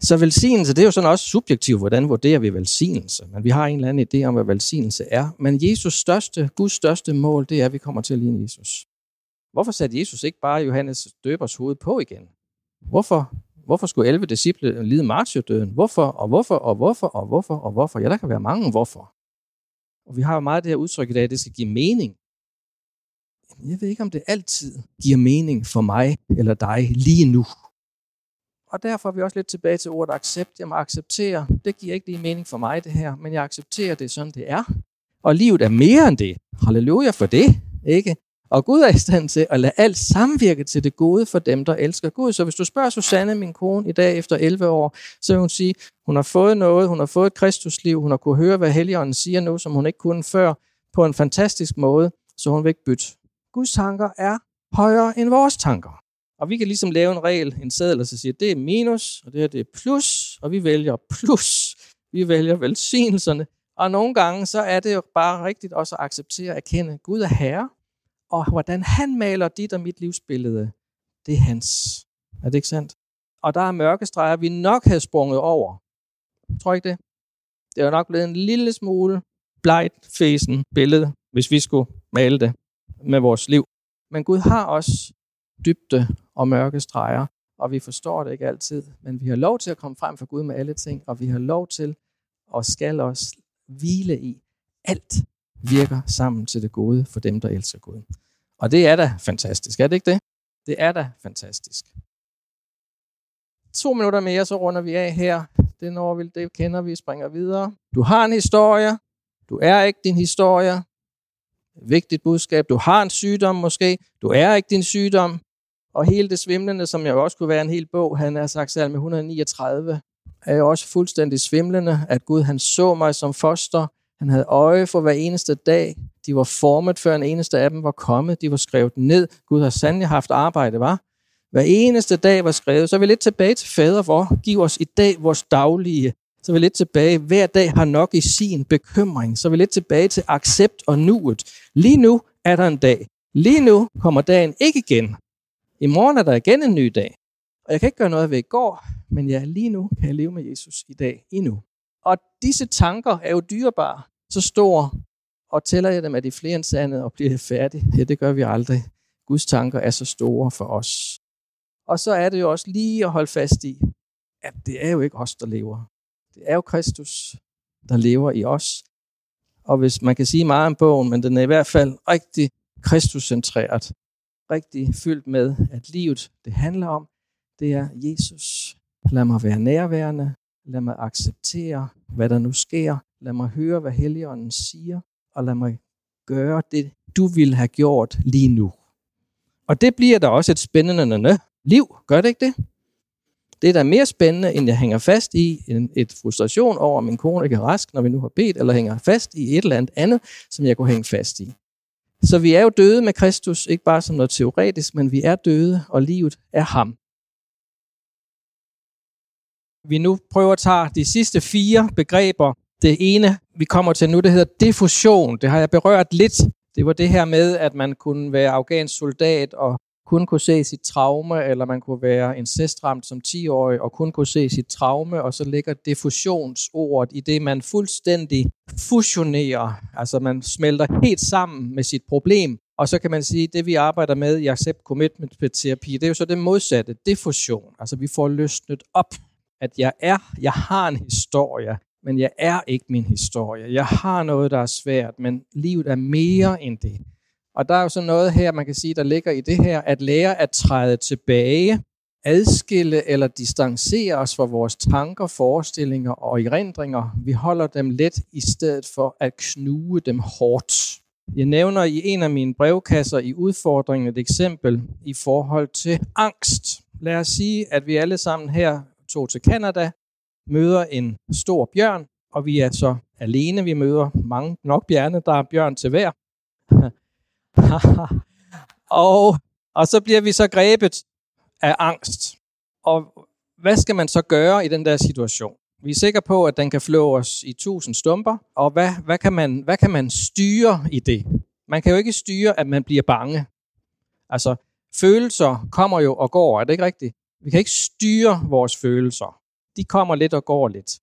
Så velsignelse, det er jo sådan også subjektivt, hvordan vurderer vi velsignelse. Men vi har en eller anden idé om, hvad velsignelse er. Men Jesus største, Guds største mål, det er, at vi kommer til at ligne Jesus. Hvorfor satte Jesus ikke bare Johannes døbers hoved på igen? Hvorfor, hvorfor skulle 11 disciple lide martyrdøden? Hvorfor, og hvorfor, og hvorfor, og hvorfor, og hvorfor? Ja, der kan være mange hvorfor. Og vi har jo meget det her udtryk i dag, at det skal give mening. Jeg ved ikke, om det altid giver mening for mig eller dig lige nu. Og derfor er vi også lidt tilbage til ordet accept. Jeg må acceptere. Det giver ikke lige mening for mig, det her, men jeg accepterer det, sådan det er. Og livet er mere end det. Halleluja for det, ikke? Og Gud er i stand til at lade alt samvirke til det gode for dem, der elsker Gud. Så hvis du spørger Susanne, min kone, i dag efter 11 år, så vil hun sige, hun har fået noget, hun har fået et kristusliv, hun har kunne høre, hvad Helligånden siger nu, som hun ikke kunne før, på en fantastisk måde, så hun vil ikke bytte. Guds tanker er højere end vores tanker. Og vi kan ligesom lave en regel, en sædel, og så siger, det er minus, og det her det er plus, og vi vælger plus. Vi vælger velsignelserne. Og nogle gange, så er det jo bare rigtigt også at acceptere at erkende, at Gud er herre, og hvordan han maler dit og mit livsbillede, det er hans. Er det ikke sandt? Og der er mørke streger, vi nok havde sprunget over. Tror ikke det? Det er nok blevet en lille smule blegt fesen billede, hvis vi skulle male det med vores liv. Men Gud har også dybde og mørke streger, og vi forstår det ikke altid, men vi har lov til at komme frem for Gud med alle ting, og vi har lov til og skal også hvile i alt virker sammen til det gode for dem, der elsker Gud. Og det er da fantastisk, er det ikke det? Det er da fantastisk. To minutter mere, så runder vi af her. Det når vi, det kender vi, springer videre. Du har en historie. Du er ikke din historie. Vigtigt budskab. Du har en sygdom måske. Du er ikke din sygdom. Og hele det svimlende, som jeg også kunne være en hel bog, han har sagt salme 139, er jo også fuldstændig svimlende, at Gud han så mig som foster, han havde øje for hver eneste dag. De var formet, før en eneste af dem var kommet. De var skrevet ned. Gud har sandelig haft arbejde, var. Hver eneste dag var skrevet. Så er vi lidt tilbage til fader, hvor giv os i dag vores daglige. Så er vi lidt tilbage. Hver dag har nok i sin bekymring. Så er vi lidt tilbage til accept og nuet. Lige nu er der en dag. Lige nu kommer dagen ikke igen. I morgen er der igen en ny dag. Og jeg kan ikke gøre noget ved i går, men ja, lige nu kan jeg leve med Jesus i dag endnu. Og disse tanker er jo dyrebare, så store, og tæller jeg dem, at de flere end sandet og bliver færdig, Ja, det gør vi aldrig. Guds tanker er så store for os. Og så er det jo også lige at holde fast i, at det er jo ikke os, der lever. Det er jo Kristus, der lever i os. Og hvis man kan sige meget om bogen, men den er i hvert fald rigtig Kristuscentreret. Rigtig fyldt med, at livet, det handler om, det er Jesus. Lad mig være nærværende. Lad mig acceptere, hvad der nu sker. Lad mig høre, hvad Helligånden siger. Og lad mig gøre det, du vil have gjort lige nu. Og det bliver da også et spændende liv. Gør det ikke det? Det er da mere spændende, end jeg hænger fast i en, et frustration over, at min kone ikke er rask, når vi nu har bedt, eller hænger fast i et eller andet andet, som jeg kunne hænge fast i. Så vi er jo døde med Kristus, ikke bare som noget teoretisk, men vi er døde, og livet er ham vi nu prøver at tage de sidste fire begreber. Det ene, vi kommer til nu, det hedder diffusion. Det har jeg berørt lidt. Det var det her med, at man kunne være afghansk soldat og kun kunne se sit traume, eller man kunne være incestramt som 10-årig og kun kunne se sit traume, og så ligger diffusionsordet i det, man fuldstændig fusionerer, altså man smelter helt sammen med sit problem, og så kan man sige, at det vi arbejder med i Accept Commitment Terapi, det er jo så det modsatte, diffusion, altså vi får løsnet op at jeg er, jeg har en historie, men jeg er ikke min historie. Jeg har noget, der er svært, men livet er mere end det. Og der er jo så noget her, man kan sige, der ligger i det her, at lære at træde tilbage, adskille eller distancere os fra vores tanker, forestillinger og erindringer. Vi holder dem let i stedet for at knuge dem hårdt. Jeg nævner i en af mine brevkasser i udfordringen et eksempel i forhold til angst. Lad os sige, at vi alle sammen her tog til Kanada, møder en stor bjørn, og vi er så alene. Vi møder mange nok bjørne, der er bjørn til hver. og, og så bliver vi så grebet af angst. Og hvad skal man så gøre i den der situation? Vi er sikre på, at den kan flå os i tusind stumper, og hvad, hvad, kan man, hvad kan man styre i det? Man kan jo ikke styre, at man bliver bange. Altså, følelser kommer jo og går, er det ikke rigtigt? Vi kan ikke styre vores følelser. de kommer lidt og går lidt.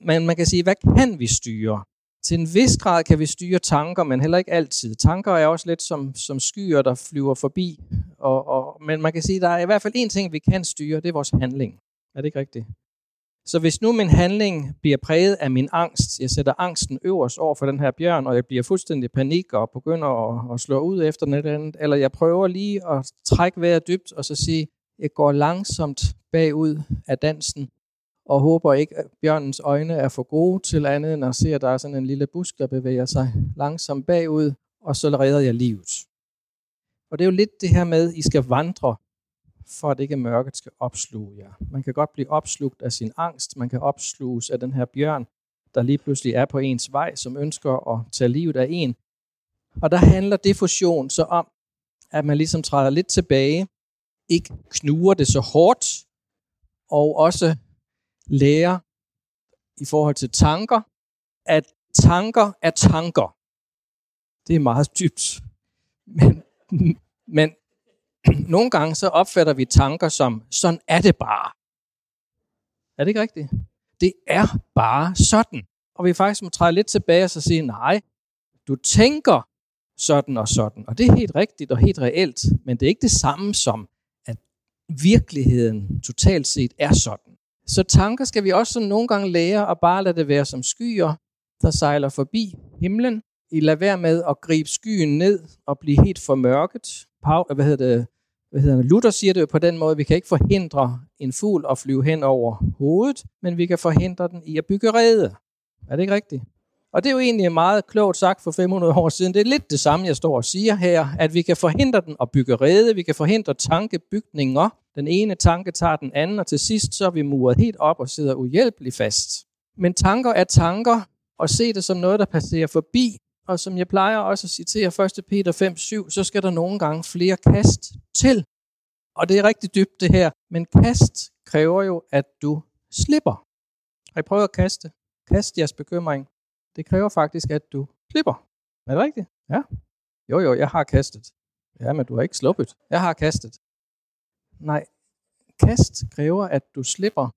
Men man kan sige, hvad kan vi styre? Til en vis grad kan vi styre tanker, men heller ikke altid. Tanker er også lidt som, som skyer, der flyver forbi. Og, og, men man kan sige, der er i hvert fald én ting, vi kan styre, det er vores handling. Er det ikke rigtigt? Så hvis nu min handling bliver præget af min angst, jeg sætter angsten øverst over for den her bjørn, og jeg bliver fuldstændig panik og begynder at, at slå ud efter noget andet, eller jeg prøver lige at trække vejret dybt og så sige, jeg går langsomt bagud af dansen, og håber ikke, at bjørnens øjne er for gode til andet end at se, at der er sådan en lille busk, der bevæger sig langsomt bagud, og så redder jeg livet. Og det er jo lidt det her med, at I skal vandre for at ikke mørket skal opsluge jer. Man kan godt blive opslugt af sin angst, man kan opsluges af den her bjørn, der lige pludselig er på ens vej, som ønsker at tage livet af en. Og der handler diffusion så om, at man ligesom træder lidt tilbage, ikke knuger det så hårdt, og også lærer i forhold til tanker, at tanker er tanker. Det er meget dybt. Men, men nogle gange så opfatter vi tanker som, sådan er det bare. Er det ikke rigtigt? Det er bare sådan. Og vi faktisk må træde lidt tilbage og så sige, nej, du tænker sådan og sådan. Og det er helt rigtigt og helt reelt, men det er ikke det samme som, virkeligheden totalt set er sådan. Så tanker skal vi også sådan nogle gange lære at bare lade det være som skyer, der sejler forbi himlen. I lader være med at gribe skyen ned og blive helt formørket. Øh, hvad hedder det? hvad hedder det, Luther siger det jo på den måde, vi kan ikke forhindre en fugl at flyve hen over hovedet, men vi kan forhindre den i at bygge rede. Er det ikke rigtigt? Og det er jo egentlig meget klogt sagt for 500 år siden. Det er lidt det samme, jeg står og siger her, at vi kan forhindre den at bygge rede, vi kan forhindre tankebygninger. Den ene tanke tager den anden, og til sidst så er vi muret helt op og sidder uhjælpeligt fast. Men tanker er tanker, og se det som noget, der passerer forbi, og som jeg plejer også at citere 1. Peter 5.7, så skal der nogle gange flere kast til. Og det er rigtig dybt det her, men kast kræver jo, at du slipper. Har I prøvet at kaste? Kast jeres bekymring. Det kræver faktisk, at du slipper. Er det rigtigt? Ja. Jo, jo, jeg har kastet. Ja, men du har ikke sluppet. Jeg har kastet. Nej, kast kræver, at du slipper.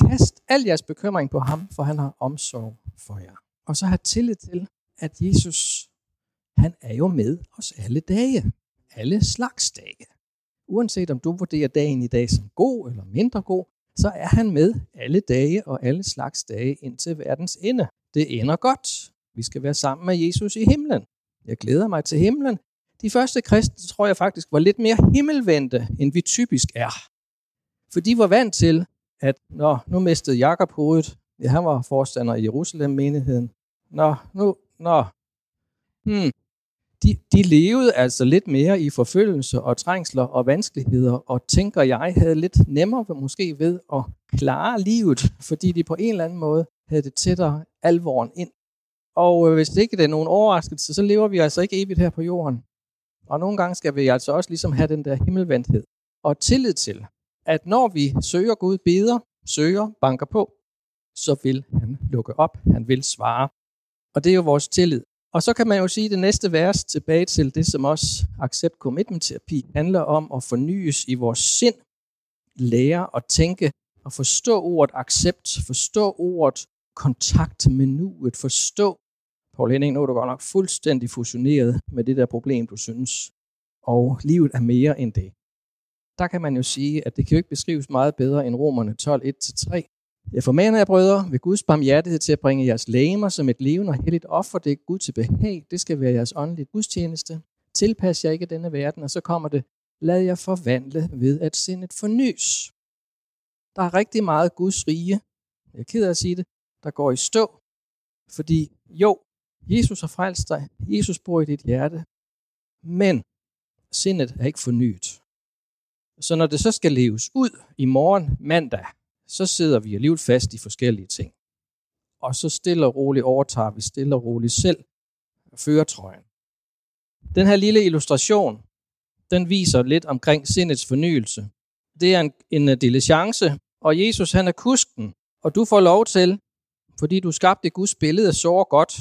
Kast al jeres bekymring på ham, for han har omsorg for jer. Og så have tillid til, at Jesus, han er jo med os alle dage. Alle slags dage. Uanset om du vurderer dagen i dag som god eller mindre god, så er han med alle dage og alle slags dage indtil verdens ende. Det ender godt. Vi skal være sammen med Jesus i himlen. Jeg glæder mig til himlen. De første kristne tror jeg faktisk var lidt mere himmelvendte, end vi typisk er. For de var vant til, at når nu mistede Jakob hovedet. Ja, han var forstander i Jerusalem-menigheden. Nå, nu, nå, hmm, de, de levede altså lidt mere i forfølgelse og trængsler og vanskeligheder, og tænker jeg havde lidt nemmere måske ved at klare livet, fordi de på en eller anden måde havde det tættere alvoren ind. Og øh, hvis det ikke er nogen overraskelse, så lever vi altså ikke evigt her på jorden. Og nogle gange skal vi altså også ligesom have den der himmelvendthed og tillid til, at når vi søger Gud, beder, søger, banker på, så vil han lukke op, han vil svare. Og det er jo vores tillid. Og så kan man jo sige det næste vers tilbage til det, som også accept commitment terapi handler om at fornyes i vores sind, lære at tænke og forstå ordet accept, forstå ordet kontakt med nuet, forstå, Paul Henning, nu er du godt nok fuldstændig fusioneret med det der problem, du synes, og livet er mere end det. Der kan man jo sige, at det kan jo ikke beskrives meget bedre end Romerne 12, 1-3, jeg formaner jer, brødre, ved Guds barmhjertighed til at bringe jeres lægemer som et levende og helligt offer. Det er Gud til behag. Det skal være jeres åndelige gudstjeneste. Tilpas jer ikke denne verden, og så kommer det, lad jer forvandle ved at sindet fornys. Der er rigtig meget Guds rige, jeg er ked af at sige det, der går i stå. Fordi jo, Jesus har frelst dig. Jesus bor i dit hjerte. Men sindet er ikke fornyet. Så når det så skal leves ud i morgen mandag, så sidder vi alligevel fast i forskellige ting. Og så stille og roligt overtager vi stille og roligt selv føretrøjen. Den her lille illustration, den viser lidt omkring sindets fornyelse. Det er en, en øh, diligence, og Jesus han er kusken, og du får lov til, fordi du skabte Guds billede så godt.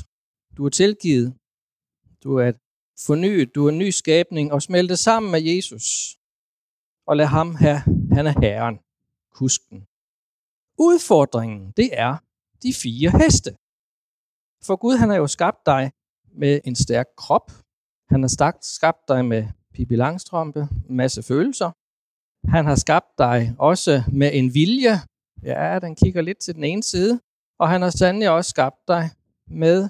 Du er tilgivet. Du er fornyet. Du er en ny skabning, og smelte sammen med Jesus. Og lad ham have, han er Herren, kusken. Udfordringen, det er de fire heste. For Gud, han har jo skabt dig med en stærk krop. Han har skabt dig med Pippi Langstrømpe, en masse følelser. Han har skabt dig også med en vilje. Ja, den kigger lidt til den ene side. Og han har sandelig også skabt dig med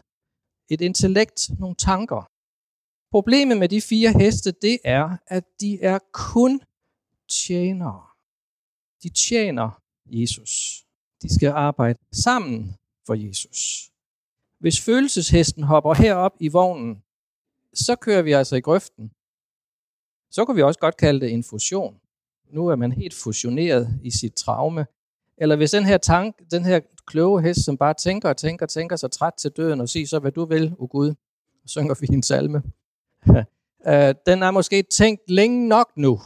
et intellekt, nogle tanker. Problemet med de fire heste, det er, at de er kun tjenere. De tjener Jesus. De skal arbejde sammen for Jesus. Hvis følelseshesten hopper herop i vognen, så kører vi altså i grøften. Så kan vi også godt kalde det en fusion. Nu er man helt fusioneret i sit traume. Eller hvis den her, tank, den her kloge hest, som bare tænker og tænker og tænker sig træt til døden og siger så, hvad du vil, o Gud, og synger vi en salme. Øh, den er måske tænkt længe nok nu.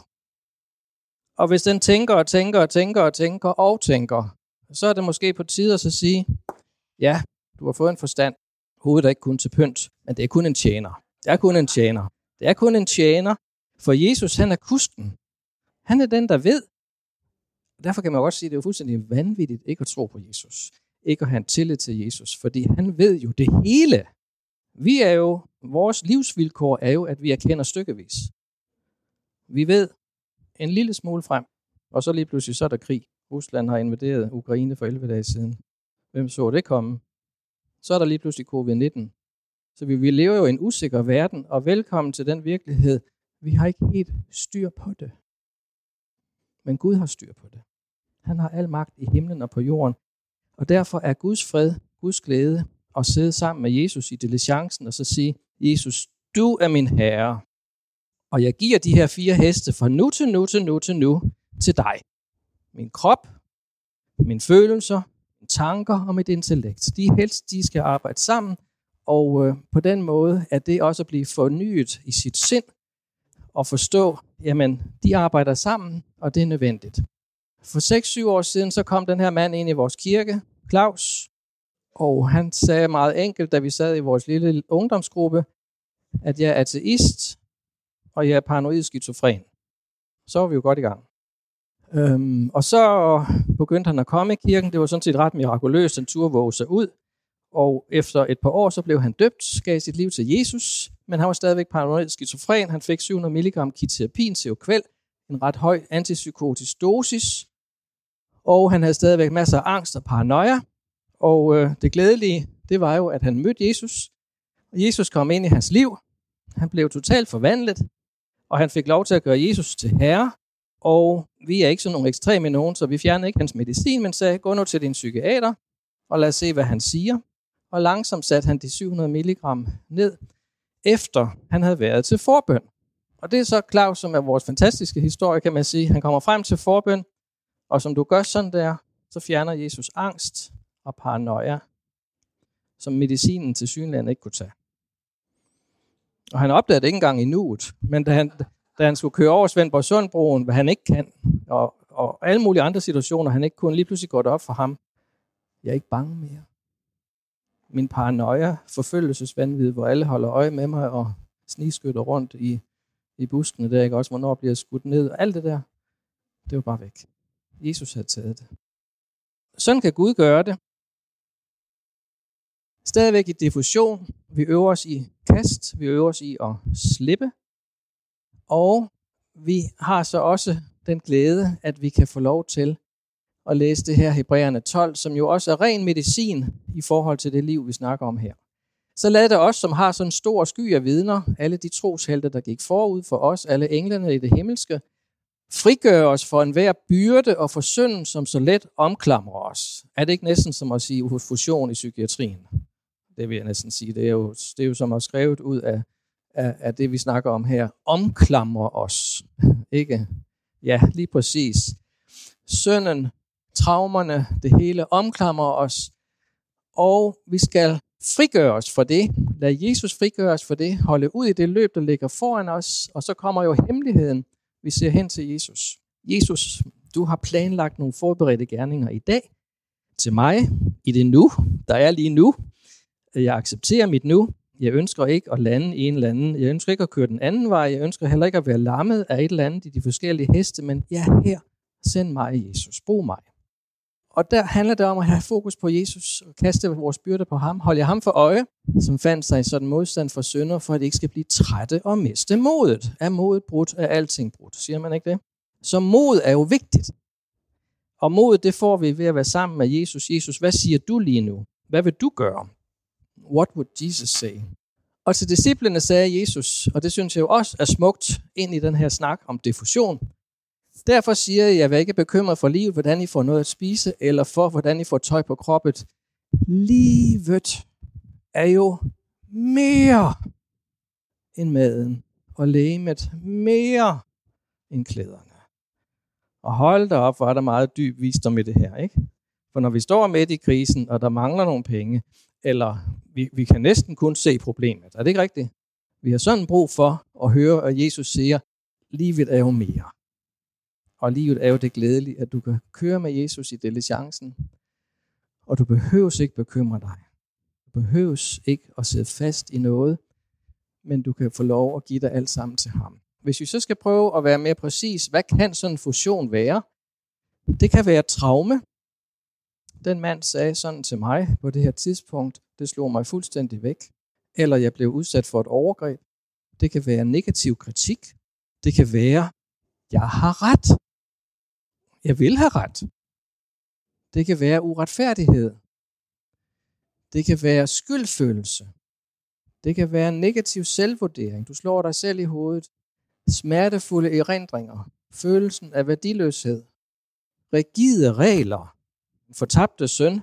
Og hvis den tænker og tænker og tænker og tænker og tænker, så er det måske på tide at så sige, ja, du har fået en forstand. Hovedet er ikke kun til pynt, men det er kun en tjener. Det er kun en tjener. Det er kun en tjener, for Jesus han er kusken. Han er den, der ved. Derfor kan man også sige, at det er fuldstændig vanvittigt ikke at tro på Jesus. Ikke at have en tillid til Jesus, fordi han ved jo det hele. Vi er jo, vores livsvilkår er jo, at vi erkender stykkevis. Vi ved en lille smule frem, og så lige pludselig så er der krig. Rusland har invaderet Ukraine for 11 dage siden. Hvem så det komme? Så er der lige pludselig covid-19. Så vi, vi lever jo i en usikker verden, og velkommen til den virkelighed. Vi har ikke helt styr på det. Men Gud har styr på det. Han har al magt i himlen og på jorden. Og derfor er Guds fred, Guds glæde, at sidde sammen med Jesus i diligencen og så sige, Jesus, du er min herre, og jeg giver de her fire heste fra nu til nu til nu til nu til dig. Min krop, mine følelser, mine tanker og mit intellekt. De helst, de skal arbejde sammen, og øh, på den måde er det også at blive fornyet i sit sind og forstå, jamen, de arbejder sammen, og det er nødvendigt. For 6-7 år siden, så kom den her mand ind i vores kirke, Claus, og han sagde meget enkelt, da vi sad i vores lille ungdomsgruppe, at jeg er ateist, og jeg er paranoid skizofren. Så var vi jo godt i gang. Øhm, og så begyndte han at komme i kirken. Det var sådan set ret mirakuløst. Han turde våge sig ud. Og efter et par år, så blev han døbt, gav sit liv til Jesus, men han var stadigvæk paranoid skizofren. Han fik 700 mg kiterapin til kvæl, en ret høj antipsykotisk dosis, og han havde stadigvæk masser af angst og paranoia. Og øh, det glædelige, det var jo, at han mødte Jesus. Og Jesus kom ind i hans liv. Han blev totalt forvandlet, og han fik lov til at gøre Jesus til herre. Og vi er ikke sådan nogle ekstreme nogen, så vi fjernede ikke hans medicin, men sagde, gå nu til din psykiater, og lad os se, hvad han siger. Og langsomt satte han de 700 mg ned, efter han havde været til forbøn. Og det er så Claus, som er vores fantastiske historie, kan man sige. Han kommer frem til forbøn, og som du gør sådan der, så fjerner Jesus angst og paranoia, som medicinen til synligheden ikke kunne tage. Og han opdagede det ikke engang i nuet, men da han, da han skulle køre over Svendborg Sundbroen, hvad han ikke kan, og, og alle mulige andre situationer, han ikke kunne, lige pludselig gå det op for ham. Jeg er ikke bange mere. Min paranoia, forfølgelsesvandvid, hvor alle holder øje med mig og snigskytter rundt i, i buskene der, ikke også, hvornår bliver jeg skudt ned, og alt det der, det var bare væk. Jesus havde taget det. Sådan kan Gud gøre det. Stadigvæk i diffusion. Vi øver os i kast. Vi øver os i at slippe. Og vi har så også den glæde, at vi kan få lov til at læse det her Hebræerne 12, som jo også er ren medicin i forhold til det liv, vi snakker om her. Så lad det os, som har sådan en stor sky af vidner, alle de troshelte, der gik forud for os, alle englene i det himmelske, frigøre os for enhver byrde og for synden, som så let omklamrer os. Er det ikke næsten som at sige fusion i psykiatrien? Det vil jeg næsten sige. Det er jo, det er jo som at skrevet ud af, af, af det, vi snakker om her. Omklamrer os. ikke? Ja, lige præcis. Synden, traumerne, det hele omklamrer os. Og vi skal frigøre os for det. Lad Jesus frigøre os for det. Holde ud i det løb, der ligger foran os. Og så kommer jo hemmeligheden. Vi ser hen til Jesus. Jesus, du har planlagt nogle forberedte gerninger i dag til mig i det nu, der er lige nu. Jeg accepterer mit nu. Jeg ønsker ikke at lande i en eller anden. Jeg ønsker ikke at køre den anden vej. Jeg ønsker heller ikke at være lammet af et eller andet i de forskellige heste, men ja, her, send mig, Jesus. Brug mig. Og der handler det om at have fokus på Jesus og kaste vores byrder på ham. Hold jeg ham for øje, som fandt sig i sådan modstand for synder, for at de ikke skal blive trætte og miste modet. Er modet brudt, er alting brudt. Siger man ikke det? Så mod er jo vigtigt. Og modet, det får vi ved at være sammen med Jesus. Jesus, hvad siger du lige nu? Hvad vil du gøre? What would Jesus say? Og til disciplene sagde Jesus, og det synes jeg jo også er smukt ind i den her snak om diffusion. Derfor siger jeg, at jeg ikke bekymret for livet, hvordan I får noget at spise, eller for, hvordan I får tøj på kroppen. Livet er jo mere end maden, og lægemet mere end klæderne. Og hold da op, hvor er der meget dyb visdom i det her, ikke? For når vi står midt i krisen, og der mangler nogle penge, eller vi, vi kan næsten kun se problemet. Er det ikke rigtigt? Vi har sådan brug for at høre, at Jesus siger, livet er jo mere. Og livet er jo det glædelige, at du kan køre med Jesus i diligencen, og du behøves ikke bekymre dig. Du behøves ikke at sidde fast i noget, men du kan få lov at give dig alt sammen til ham. Hvis vi så skal prøve at være mere præcis, hvad kan sådan en fusion være? Det kan være traume. Den mand sagde sådan til mig på det her tidspunkt, det slog mig fuldstændig væk. Eller jeg blev udsat for et overgreb. Det kan være negativ kritik. Det kan være, jeg har ret. Jeg vil have ret. Det kan være uretfærdighed. Det kan være skyldfølelse. Det kan være negativ selvvurdering. Du slår dig selv i hovedet. Smertefulde erindringer. Følelsen af værdiløshed. Rigide regler. Fortabte søn.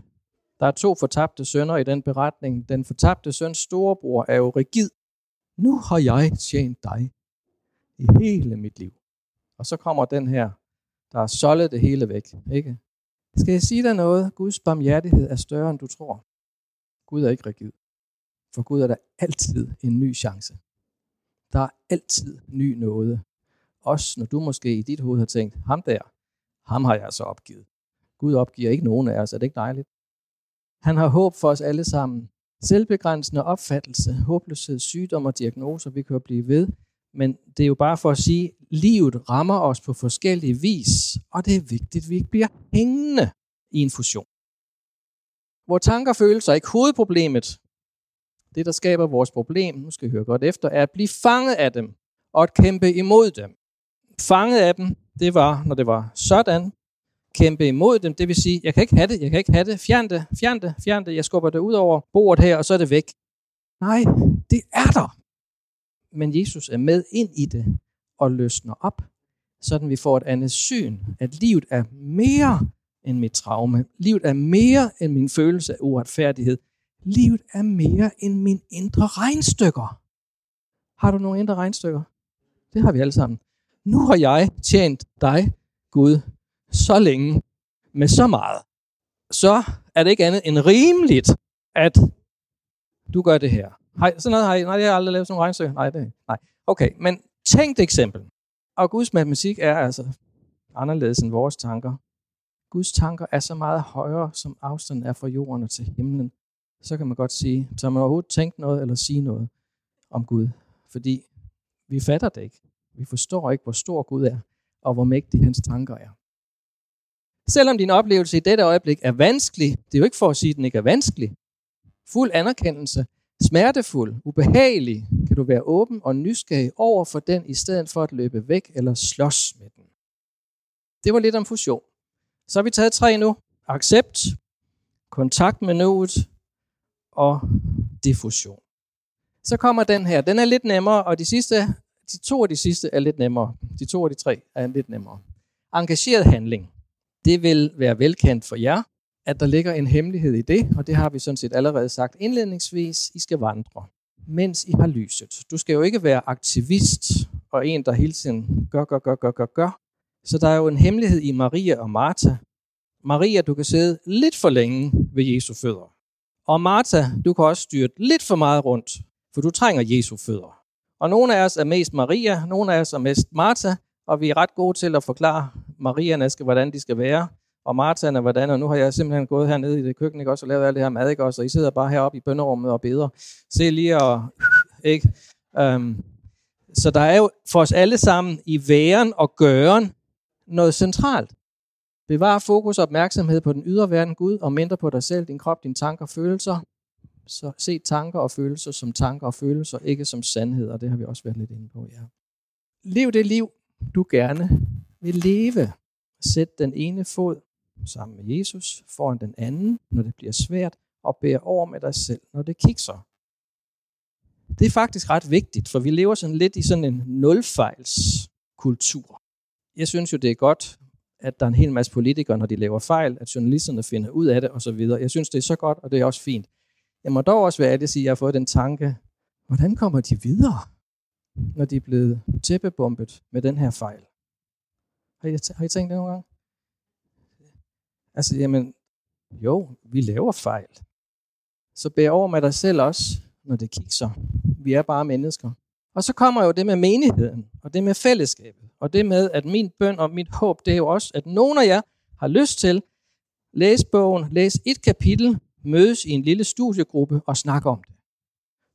Der er to fortabte sønner i den beretning. Den fortabte søns storebror er jo rigid. Nu har jeg tjent dig i hele mit liv. Og så kommer den her der har soldet det hele væk. Ikke? Skal jeg sige dig noget? Guds barmhjertighed er større, end du tror. Gud er ikke rigid. For Gud er der altid en ny chance. Der er altid ny noget. Også når du måske i dit hoved har tænkt, ham der, ham har jeg så opgivet. Gud opgiver ikke nogen af os. Er det ikke dejligt? Han har håb for os alle sammen. Selvbegrænsende opfattelse, håbløshed, sygdom og diagnoser, vi kan jo blive ved. Men det er jo bare for at sige, at livet rammer os på forskellige vis, og det er vigtigt, at vi ikke bliver hængende i en fusion. Hvor tanker og følelser er ikke hovedproblemet. Det, der skaber vores problem, nu skal I høre godt efter, er at blive fanget af dem og at kæmpe imod dem. Fanget af dem, det var, når det var sådan, kæmpe imod dem, det vil sige, jeg kan ikke have det, jeg kan ikke have det, fjern det, fjern det, fjern det, jeg skubber det ud over bordet her, og så er det væk. Nej, det er der men Jesus er med ind i det og løsner op, sådan vi får et andet syn, at livet er mere end mit traume. Livet er mere end min følelse af uretfærdighed. Livet er mere end mine indre regnstykker. Har du nogle indre regnstykker? Det har vi alle sammen. Nu har jeg tjent dig, Gud, så længe med så meget. Så er det ikke andet end rimeligt, at du gør det her. Hej, sådan noget har I, nej, det har jeg aldrig lavet sådan nogle. Nej, det, nej. Okay, men tænk et eksempel. Og Guds matematik er altså anderledes end vores tanker. Guds tanker er så meget højere, som afstanden er fra jorden og til himlen. Så kan man godt sige, så man overhovedet tænkt noget eller sige noget om Gud. Fordi vi fatter det ikke. Vi forstår ikke, hvor stor Gud er, og hvor mægtig hans tanker er. Selvom din oplevelse i dette øjeblik er vanskelig, det er jo ikke for at sige, at den ikke er vanskelig. Fuld anerkendelse smertefuld, ubehagelig, kan du være åben og nysgerrig over for den, i stedet for at løbe væk eller slås med den. Det var lidt om fusion. Så har vi taget tre nu. Accept, kontakt med nuet og diffusion. Så kommer den her. Den er lidt nemmere, og de, sidste, de to af de sidste er lidt nemmere. De to af de tre er lidt nemmere. Engageret handling. Det vil være velkendt for jer at der ligger en hemmelighed i det, og det har vi sådan set allerede sagt indledningsvis. I skal vandre, mens I har lyset. Du skal jo ikke være aktivist og en, der hele tiden gør, gør, gør, gør, gør, gør. Så der er jo en hemmelighed i Maria og Martha. Maria, du kan sidde lidt for længe ved Jesu fødder. Og Martha, du kan også styre lidt for meget rundt, for du trænger Jesu fødder. Og nogle af os er mest Maria, nogle af os er mest Martha, og vi er ret gode til at forklare Marierne, hvordan de skal være og Martin og hvordan, og nu har jeg simpelthen gået hernede i det køkken, ikke også, og lavet alt det her mad, ikke også, og I sidder bare heroppe i bønderummet og beder. Se lige og, ikke? Um, så der er jo for os alle sammen i væren og gøren noget centralt. Bevar fokus og opmærksomhed på den ydre verden Gud, og mindre på dig selv, din krop, dine tanker og følelser. Så se tanker og følelser som tanker og følelser, ikke som sandhed, og det har vi også været lidt inde på, ja. Lev det liv, du gerne vil leve. Sæt den ene fod sammen med Jesus foran den anden, når det bliver svært, og bær over med dig selv, når det kikser. Det er faktisk ret vigtigt, for vi lever sådan lidt i sådan en nulfejlskultur. Jeg synes jo, det er godt, at der er en hel masse politikere, når de laver fejl, at journalisterne finder ud af det osv. Jeg synes, det er så godt, og det er også fint. Jeg må dog også være ærlig at sige, at jeg har fået den tanke, hvordan kommer de videre, når de er blevet tæppebombet med den her fejl? Har I, har I tænkt det nogle gange? Altså, jamen, jo, vi laver fejl. Så bær over med dig selv også, når det kigger. Vi er bare mennesker. Og så kommer jo det med menigheden, og det med fællesskabet, og det med, at min bøn og mit håb, det er jo også, at nogen af jer har lyst til, læs bogen, læse et kapitel, mødes i en lille studiegruppe og snakke om det.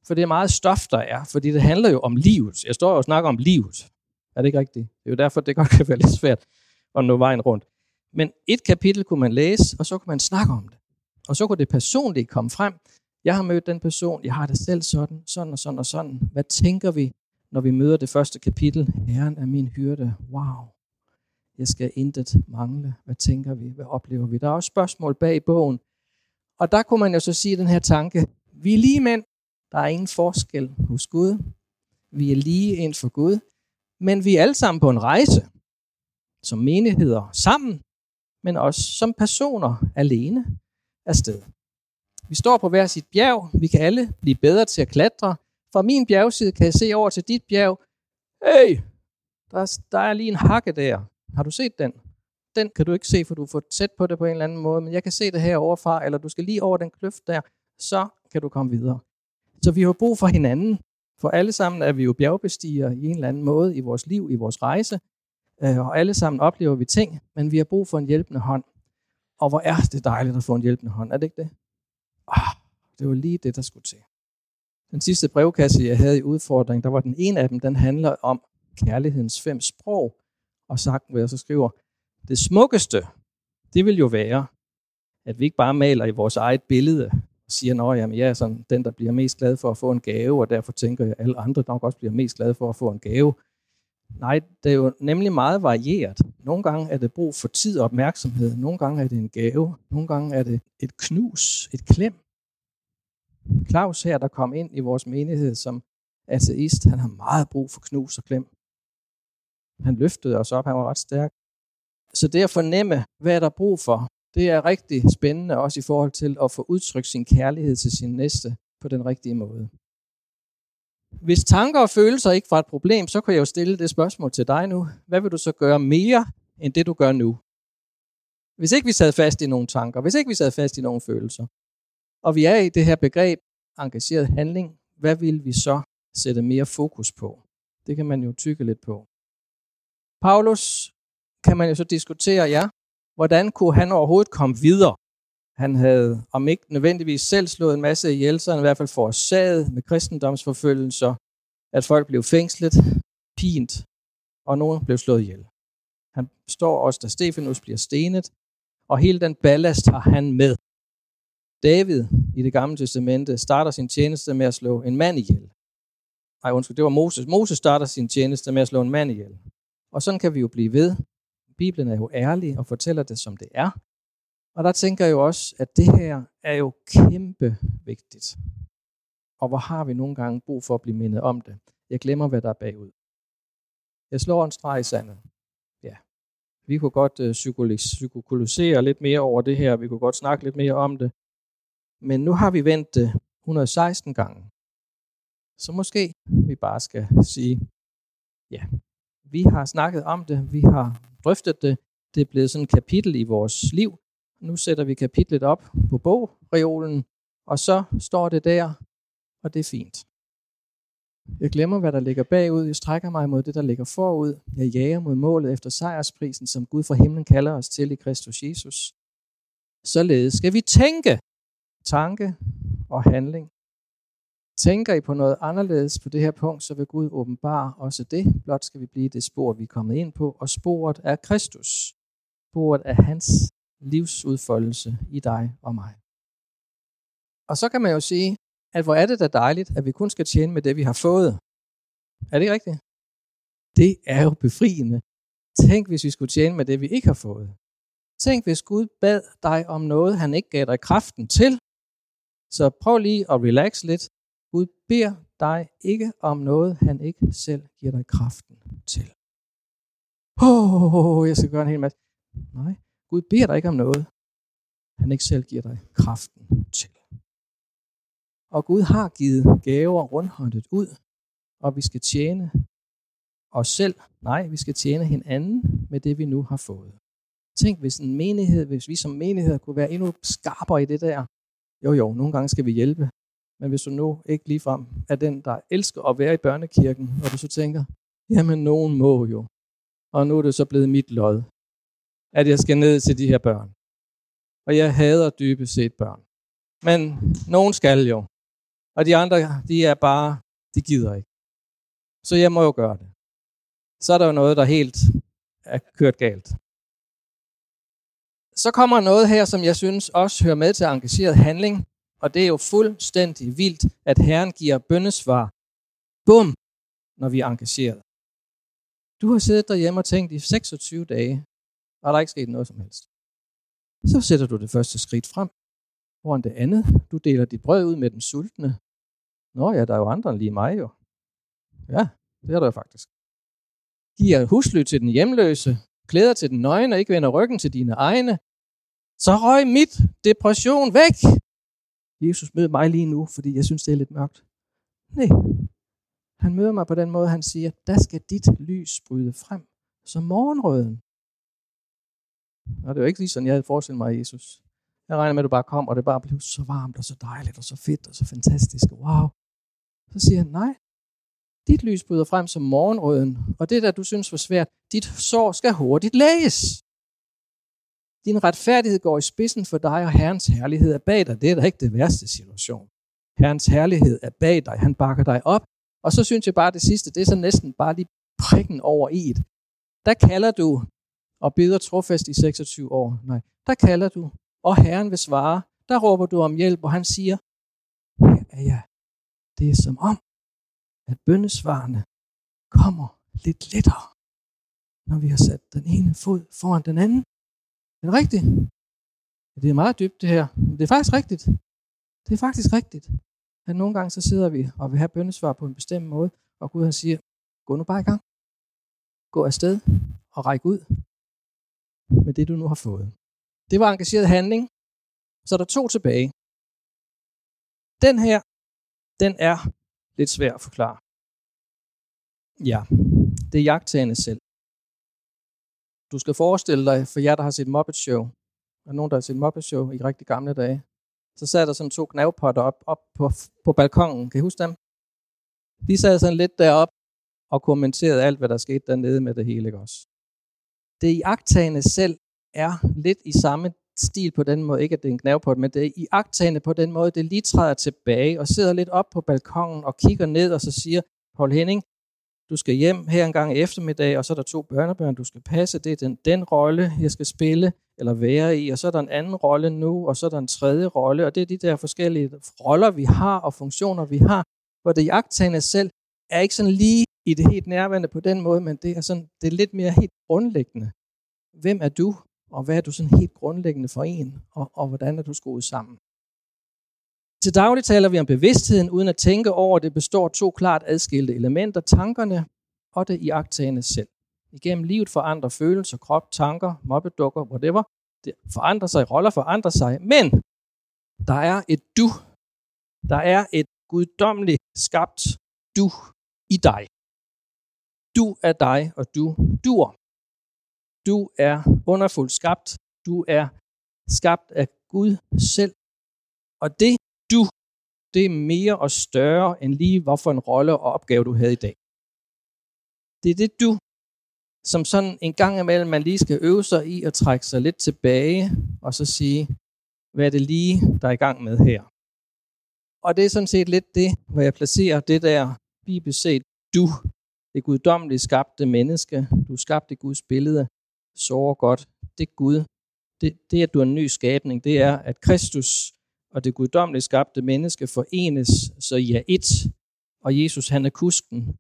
For det er meget stof, der er, fordi det handler jo om livet. Jeg står jo og snakker om livet. Er det ikke rigtigt? Det er jo derfor, det godt kan være lidt svært at nå vejen rundt. Men et kapitel kunne man læse, og så kunne man snakke om det. Og så kunne det personligt komme frem. Jeg har mødt den person, jeg har det selv sådan, sådan og sådan og sådan. Hvad tænker vi, når vi møder det første kapitel? Herren er min hyrde. Wow. Jeg skal intet mangle. Hvad tænker vi? Hvad oplever vi? Der er også spørgsmål bag i bogen. Og der kunne man jo så sige den her tanke. Vi er lige mænd. Der er ingen forskel hos Gud. Vi er lige ind for Gud. Men vi er alle sammen på en rejse. Som menigheder sammen, men også som personer alene afsted. Vi står på hver sit bjerg. Vi kan alle blive bedre til at klatre. Fra min bjergside kan jeg se over til dit bjerg. Hey, der er, der er lige en hakke der. Har du set den? Den kan du ikke se, for du får tæt på det på en eller anden måde, men jeg kan se det her overfra, eller du skal lige over den kløft der, så kan du komme videre. Så vi har brug for hinanden, for alle sammen er vi jo bjergbestiger i en eller anden måde i vores liv, i vores rejse, øh, og alle sammen oplever vi ting, men vi har brug for en hjælpende hånd. Og hvor er det dejligt at få en hjælpende hånd, er det ikke det? Ah, det var lige det, der skulle til. Den sidste brevkasse, jeg havde i udfordring, der var den ene af dem, den handler om kærlighedens fem sprog. Og sagt, hvad jeg så skriver, det smukkeste, det vil jo være, at vi ikke bare maler i vores eget billede siger, at jeg er sådan den, der bliver mest glad for at få en gave, og derfor tænker jeg, at alle andre nok også bliver mest glade for at få en gave. Nej, det er jo nemlig meget varieret. Nogle gange er det brug for tid og opmærksomhed. Nogle gange er det en gave. Nogle gange er det et knus, et klem. Claus her, der kom ind i vores menighed som ateist, han har meget brug for knus og klem. Han løftede os op, han var ret stærk. Så det at fornemme, hvad er der brug for, det er rigtig spændende også i forhold til at få udtrykt sin kærlighed til sin næste på den rigtige måde. Hvis tanker og følelser ikke var et problem, så kunne jeg jo stille det spørgsmål til dig nu. Hvad vil du så gøre mere, end det du gør nu? Hvis ikke vi sad fast i nogle tanker, hvis ikke vi sad fast i nogle følelser, og vi er i det her begreb engageret handling, hvad vil vi så sætte mere fokus på? Det kan man jo tykke lidt på. Paulus kan man jo så diskutere, ja, hvordan kunne han overhovedet komme videre? Han havde, om ikke nødvendigvis selv slået en masse ihjel, så han i hvert fald forårsaget med kristendomsforfølgelser, at folk blev fængslet, pint, og nogen blev slået ihjel. Han står også, da Stefanus bliver stenet, og hele den ballast har han med. David i det gamle testamente starter sin tjeneste med at slå en mand ihjel. Nej, undskyld, det var Moses. Moses starter sin tjeneste med at slå en mand ihjel. Og sådan kan vi jo blive ved. Bibelen er jo ærlig og fortæller det, som det er. Og der tænker jeg jo også, at det her er jo kæmpe vigtigt. Og hvor har vi nogle gange brug for at blive mindet om det? Jeg glemmer, hvad der er bagud. Jeg slår en streg i sandet. Ja. Vi kunne godt uh, psykologisere lidt mere over det her. Vi kunne godt snakke lidt mere om det. Men nu har vi vendt det 116 gange. Så måske vi bare skal sige, ja, vi har snakket om det, vi har drøftet det, det er blevet sådan et kapitel i vores liv. Nu sætter vi kapitlet op på bogreolen, og så står det der, og det er fint. Jeg glemmer, hvad der ligger bagud. Jeg strækker mig mod det, der ligger forud. Jeg jager mod målet efter sejrsprisen, som Gud fra himlen kalder os til i Kristus Jesus. Således skal vi tænke, tanke og handling. Tænker I på noget anderledes på det her punkt, så vil Gud åbenbare også det. Blot skal vi blive det spor, vi er kommet ind på, og sporet er Kristus. Sporet er hans livsudfoldelse i dig og mig. Og så kan man jo sige, at hvor er det da dejligt, at vi kun skal tjene med det, vi har fået. Er det ikke rigtigt? Det er jo befriende. Tænk, hvis vi skulle tjene med det, vi ikke har fået. Tænk, hvis Gud bad dig om noget, han ikke gav dig kraften til. Så prøv lige at relax lidt. Gud beder dig ikke om noget, han ikke selv giver dig kraften til. Åh, oh, jeg skal gøre en hel masse. Nej, Gud beder dig ikke om noget, han ikke selv giver dig kraften til. Og Gud har givet gaver rundhåndet ud, og vi skal tjene os selv. Nej, vi skal tjene hinanden med det, vi nu har fået. Tænk, hvis en menighed, hvis vi som menighed kunne være endnu skarpere i det der. Jo, jo, nogle gange skal vi hjælpe. Men hvis du nu ikke ligefrem er den, der elsker at være i børnekirken, og du så tænker, jamen nogen må jo. Og nu er det så blevet mit lod, at jeg skal ned til de her børn. Og jeg hader dybest set børn. Men nogen skal jo. Og de andre, de er bare, de gider ikke. Så jeg må jo gøre det. Så er der jo noget, der helt er kørt galt. Så kommer noget her, som jeg synes også hører med til engageret handling, og det er jo fuldstændig vildt, at Herren giver bøndesvar. Bum, når vi er engageret. Du har siddet derhjemme og tænkt i 26 dage, og der er ikke sket noget som helst. Så sætter du det første skridt frem. Foran det andet, du deler dit brød ud med den sultne. Nå ja, der er jo andre end lige mig jo. Ja, det er der jo faktisk. Giver husly til den hjemløse, klæder til den nøgne og ikke vender ryggen til dine egne. Så røg mit depression væk. Jesus møder mig lige nu, fordi jeg synes, det er lidt mørkt. Nej, han møder mig på den måde, han siger, der skal dit lys bryde frem som morgenrøden. Og det er jo ikke lige sådan, jeg havde forestillet mig Jesus. Jeg regner med, at du bare kom, og det bare blev så varmt og så dejligt og så fedt og så fantastisk. Wow. Så siger han, nej, dit lys bryder frem som morgenrøden, og det der, du synes var svært, dit sår skal hurtigt læges. Din retfærdighed går i spidsen for dig, og Herrens herlighed er bag dig. Det er da ikke det værste situation. Herrens herlighed er bag dig. Han bakker dig op. Og så synes jeg bare, det sidste, det er så næsten bare lige prikken over i et. Der kalder du og beder trofast i 26 år. Nej, der kalder du, og Herren vil svare. Der råber du om hjælp, og han siger, her er jeg. Det er som om, at bøndesvarene kommer lidt lettere, når vi har sat den ene fod foran den anden. Er det rigtigt? Det er meget dybt det her. Men det er faktisk rigtigt. Det er faktisk rigtigt. At nogle gange så sidder vi og vil have bøndesvar på en bestemt måde, og Gud han siger, gå nu bare i gang. Gå afsted og ræk ud med det, du nu har fået. Det var engageret handling. Så er der to tilbage. Den her, den er lidt svær at forklare. Ja, det er jagttagende selv. Du skal forestille dig, for jer, der har set Muppet Show, og nogen, der har set Muppet Show i rigtig gamle dage, så sad der sådan to knavpotter op, op på, på balkongen. Kan I huske dem? De sad sådan lidt derop og kommenterede alt, hvad der skete dernede med det hele. Ikke også? Det i agtagende selv er lidt i samme stil på den måde, ikke at det er en knavpot, men det er i agtagende på den måde, det lige træder tilbage og sidder lidt op på balkongen og kigger ned og så siger, Paul Henning, du skal hjem her en gang i eftermiddag, og så er der to børnebørn, du skal passe. Det er den, den rolle, jeg skal spille eller være i, og så er der en anden rolle nu, og så er der en tredje rolle, og det er de der forskellige roller, vi har, og funktioner, vi har, hvor det jagttagende selv er ikke sådan lige i det helt nærværende på den måde, men det er, sådan, det er lidt mere helt grundlæggende. Hvem er du, og hvad er du sådan helt grundlæggende for en, og, og hvordan er du skruet sammen? Til daglig taler vi om bevidstheden, uden at tænke over, at det består af to klart adskilte elementer, tankerne og det iagtagende selv. Igennem livet forandrer følelser, krop, tanker, mobbedukker, whatever. Det forandrer sig, roller forandrer sig, men der er et du. Der er et guddommeligt skabt du i dig. Du er dig, og du duer. Du er underfuldt skabt. Du er skabt af Gud selv. Og det du, det er mere og større end lige, hvorfor en rolle og opgave du havde i dag. Det er det du, som sådan en gang imellem man lige skal øve sig i at trække sig lidt tilbage, og så sige, hvad er det lige, der er i gang med her. Og det er sådan set lidt det, hvor jeg placerer det der bibelsk set, du, det guddommeligt skabte menneske, du skabte Guds billede, så godt det Gud, det, det at du er en ny skabning, det er, at Kristus og det guddommeligt skabte menneske forenes, så I er ét, og Jesus han er kusken.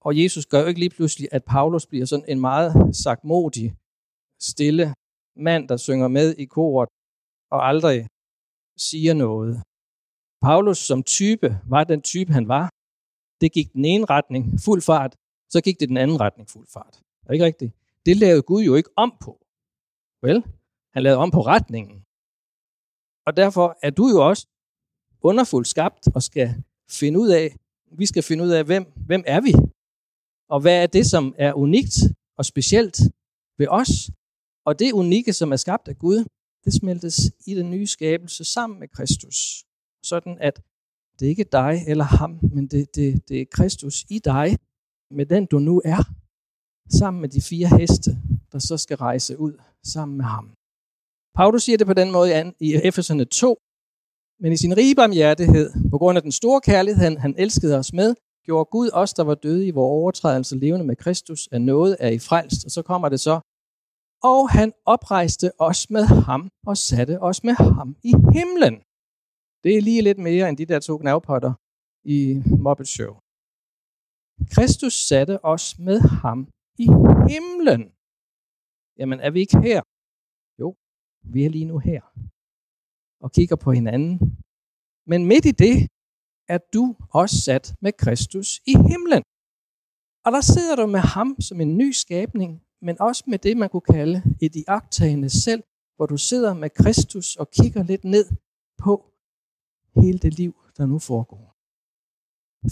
Og Jesus gør jo ikke lige pludselig, at Paulus bliver sådan en meget sagtmodig, stille mand, der synger med i koret og aldrig siger noget. Paulus som type var den type, han var. Det gik den ene retning, fuld fart, så gik det den anden retning, fuld fart. Er det ikke rigtigt? Det lavede Gud jo ikke om på. Vel? Han lavede om på retningen. Og derfor er du jo også underfuldt skabt og skal finde ud af, vi skal finde ud af, hvem, hvem er vi? Og hvad er det, som er unikt og specielt ved os? Og det unikke, som er skabt af Gud, det smeltes i den nye skabelse sammen med Kristus. Sådan at det er ikke dig eller ham, men det, det, det er Kristus i dig, med den du nu er, sammen med de fire heste, der så skal rejse ud sammen med ham. Paulus siger det på den måde i Efeserne 2, men i sin rige barmhjertighed, på grund af den store kærlighed, han, han elskede os med, gjorde Gud os, der var døde i vores overtrædelse, levende med Kristus, af noget er i frelst. Og så kommer det så, og han oprejste os med ham og satte os med ham i himlen. Det er lige lidt mere end de der to knavpotter i Muppet Show. Kristus satte os med ham i himlen. Jamen, er vi ikke her? Vi er lige nu her og kigger på hinanden. Men midt i det er du også sat med Kristus i himlen. Og der sidder du med ham som en ny skabning, men også med det, man kunne kalde et iagtagende selv, hvor du sidder med Kristus og kigger lidt ned på hele det liv, der nu foregår.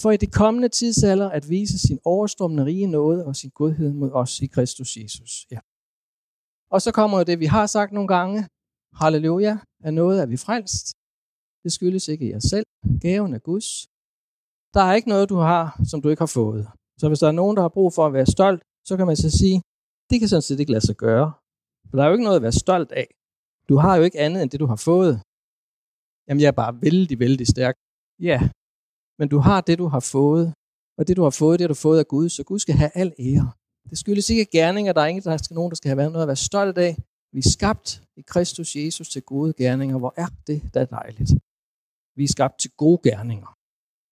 For i det kommende tidsalder at vise sin overstrømmende rige nåde og sin godhed mod os i Kristus Jesus. Ja. Og så kommer jo det, vi har sagt nogle gange. Halleluja, er noget, er vi frelst. Det skyldes ikke jer selv. Gaven er Guds. Der er ikke noget, du har, som du ikke har fået. Så hvis der er nogen, der har brug for at være stolt, så kan man så sige, det kan sådan set ikke lade sig gøre. For der er jo ikke noget at være stolt af. Du har jo ikke andet end det, du har fået. Jamen, jeg er bare vældig, vældig stærk. Ja, men du har det, du har fået. Og det, du har fået, det har du fået af Gud, så Gud skal have al ære. Det skyldes ikke gerninger, der er ingen, der skal nogen, der skal have været noget at være stolt af. Vi er skabt i Kristus Jesus til gode gerninger. Hvor er det da dejligt. Vi er skabt til gode gerninger.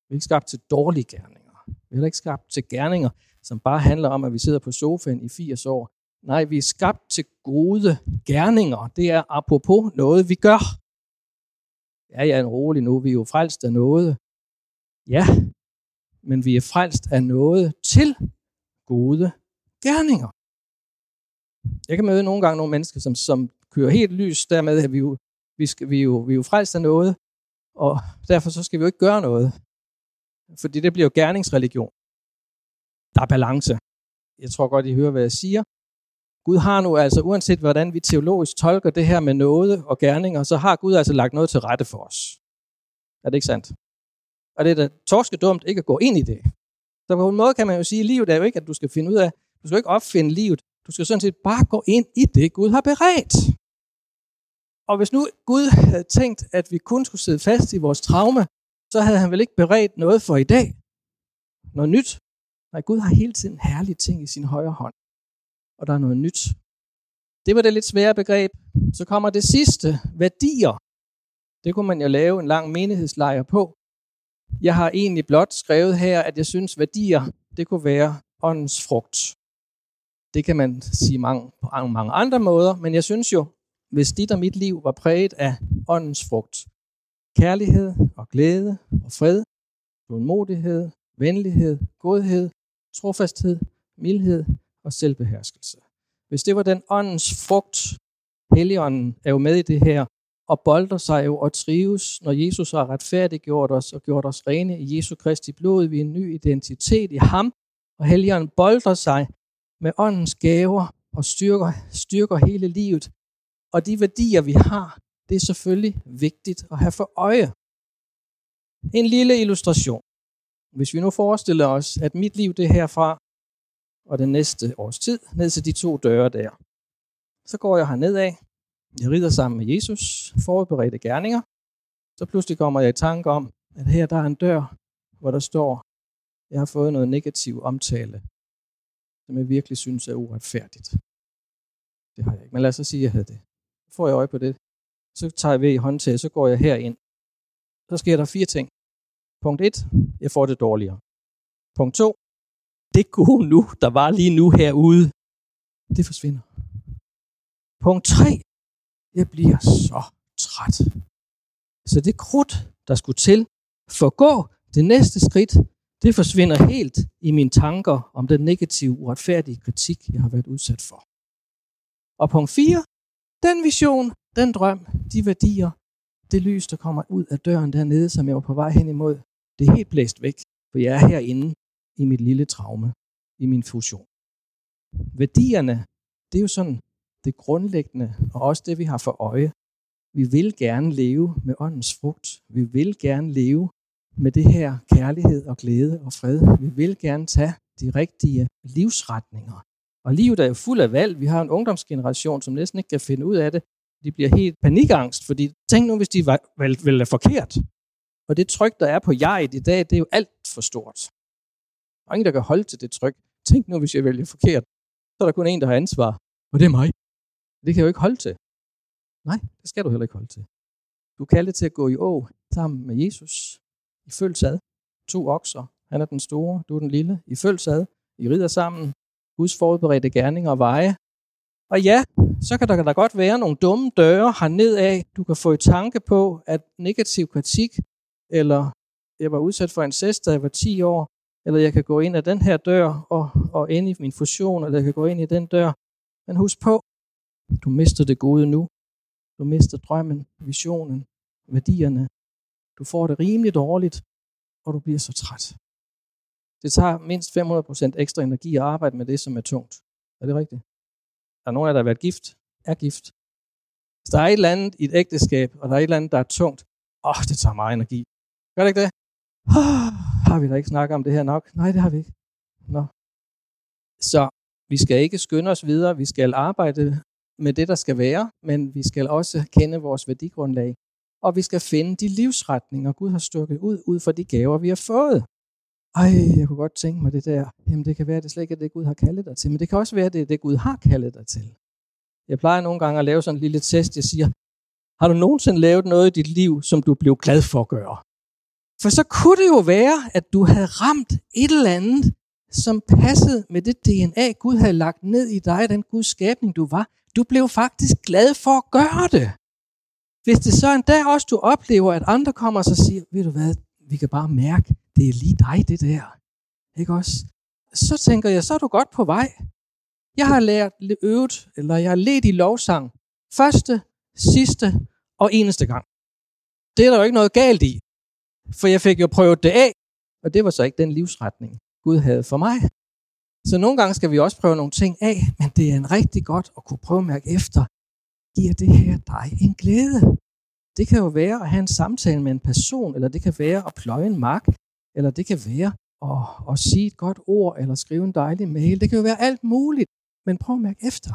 Vi er ikke skabt til dårlige gerninger. Vi er ikke skabt til gerninger, som bare handler om, at vi sidder på sofaen i 80 år. Nej, vi er skabt til gode gerninger. Det er apropos noget, vi gør. Ja, jeg er en rolig nu. Vi er jo frelst af noget. Ja, men vi er frelst af noget til gode gerninger. Jeg kan møde nogle gange nogle mennesker, som, som kører helt lys, dermed at vi jo, vi, skal, vi, jo, vi er jo frelst af noget, og derfor så skal vi jo ikke gøre noget. Fordi det bliver jo gerningsreligion. Der er balance. Jeg tror godt, I hører, hvad jeg siger. Gud har nu altså, uanset hvordan vi teologisk tolker det her med noget og gerninger, så har Gud altså lagt noget til rette for os. Er det ikke sandt? Og det er da torske dumt ikke at gå ind i det. Så på en måde kan man jo sige, at livet er jo ikke, at du skal finde ud af, du skal ikke opfinde livet. Du skal sådan set bare gå ind i det, Gud har beredt. Og hvis nu Gud havde tænkt, at vi kun skulle sidde fast i vores traume, så havde han vel ikke beredt noget for i dag. Noget nyt. Nej, Gud har hele tiden herlige ting i sin højre hånd. Og der er noget nyt. Det var det lidt svære begreb. Så kommer det sidste, værdier. Det kunne man jo lave en lang menighedslejr på. Jeg har egentlig blot skrevet her, at jeg synes, værdier, det kunne være åndens frugt. Det kan man sige mange, på mange andre måder, men jeg synes jo, hvis dit og mit liv var præget af åndens frugt, kærlighed og glæde og fred, tålmodighed, venlighed, godhed, trofasthed, mildhed og selvbeherskelse. Hvis det var den åndens frugt, Helligånden er jo med i det her, og bolder sig jo og trives, når Jesus har retfærdiggjort os og gjort os rene i Jesu Kristi blod. Vi er en ny identitet i ham, og Helligånden bolder sig med åndens gaver og styrker, styrker hele livet. Og de værdier, vi har, det er selvfølgelig vigtigt at have for øje. En lille illustration. Hvis vi nu forestiller os, at mit liv det er herfra og den næste års tid, ned til de to døre der, så går jeg herned af, jeg rider sammen med Jesus, forberedte gerninger. Så pludselig kommer jeg i tanke om, at her der er en dør, hvor der står, jeg har fået noget negativ omtale, som jeg virkelig synes er uretfærdigt. Det har jeg ikke, men lad os så sige, at jeg havde det. Så får jeg øje på det. Så tager jeg ved i håndtaget, så går jeg herind. Så sker der fire ting. Punkt 1. Jeg får det dårligere. Punkt 2. Det gode nu, der var lige nu herude, det forsvinder. Punkt 3. Jeg bliver så træt. Så det krudt, der skulle til forgå det næste skridt, det forsvinder helt i mine tanker om den negative, uretfærdige kritik, jeg har været udsat for. Og punkt 4. Den vision, den drøm, de værdier, det lys, der kommer ud af døren dernede, som jeg var på vej hen imod, det er helt blæst væk, for jeg er herinde i mit lille traume, i min fusion. Værdierne, det er jo sådan det grundlæggende, og også det, vi har for øje. Vi vil gerne leve med åndens frugt. Vi vil gerne leve med det her kærlighed og glæde og fred. Vi vil gerne tage de rigtige livsretninger. Og livet er jo fuld af valg. Vi har en ungdomsgeneration, som næsten ikke kan finde ud af det. De bliver helt panikangst, fordi tænk nu, hvis de vælger forkert. Og det tryk, der er på jeg i dag, det er jo alt for stort. Der er ingen, der kan holde til det tryk. Tænk nu, hvis jeg vælger forkert. Så er der kun en, der har ansvar. Og det er mig. Det kan jeg jo ikke holde til. Nej, det skal du heller ikke holde til. Du kan kaldet til at gå i å sammen med Jesus. I følsad. To okser. Han er den store, du er den lille. I følsad. I rider sammen. Guds forberedte gerninger og veje. Og ja, så kan der da godt være nogle dumme døre herned af. Du kan få i tanke på, at negativ kritik, eller jeg var udsat for incest, da jeg var 10 år, eller jeg kan gå ind ad den her dør og, og ind i min fusion, eller jeg kan gå ind i den dør. Men husk på, du mister det gode nu. Du mister drømmen, visionen, værdierne. Du får det rimelig dårligt, og du bliver så træt. Det tager mindst 500% ekstra energi at arbejde med det, som er tungt. Er det rigtigt? Der er nogen af jer, der har været gift, er gift. Hvis der er et eller andet i et ægteskab, og der er et eller andet, der er tungt, åh, oh, det tager meget energi. Gør det ikke det? Oh, har vi da ikke snakket om det her nok? Nej, det har vi ikke. Nå. Så vi skal ikke skynde os videre. Vi skal arbejde med det, der skal være, men vi skal også kende vores værdigrundlag. Og vi skal finde de livsretninger, Gud har stukket ud, ud fra de gaver, vi har fået. Ej, jeg kunne godt tænke mig det der. Jamen, det kan være, at det slet ikke er det, Gud har kaldet dig til. Men det kan også være, at det er det, Gud har kaldet dig til. Jeg plejer nogle gange at lave sådan en lille test. Jeg siger, har du nogensinde lavet noget i dit liv, som du blev glad for at gøre? For så kunne det jo være, at du havde ramt et eller andet, som passede med det DNA, Gud havde lagt ned i dig, den Guds skabning, du var. Du blev faktisk glad for at gøre det. Hvis det så en dag også du oplever, at andre kommer og så siger, ved du hvad, vi kan bare mærke, det er lige dig, det der. Ikke også? Så tænker jeg, så er du godt på vej. Jeg har lært øvet, eller jeg har let i lovsang, første, sidste og eneste gang. Det er der jo ikke noget galt i. For jeg fik jo prøvet det af, og det var så ikke den livsretning, Gud havde for mig. Så nogle gange skal vi også prøve nogle ting af, men det er en rigtig godt at kunne prøve at mærke efter, giver det her dig en glæde? Det kan jo være at have en samtale med en person, eller det kan være at pløje en mark, eller det kan være at, at sige et godt ord, eller skrive en dejlig mail. Det kan jo være alt muligt, men prøv at mærke efter.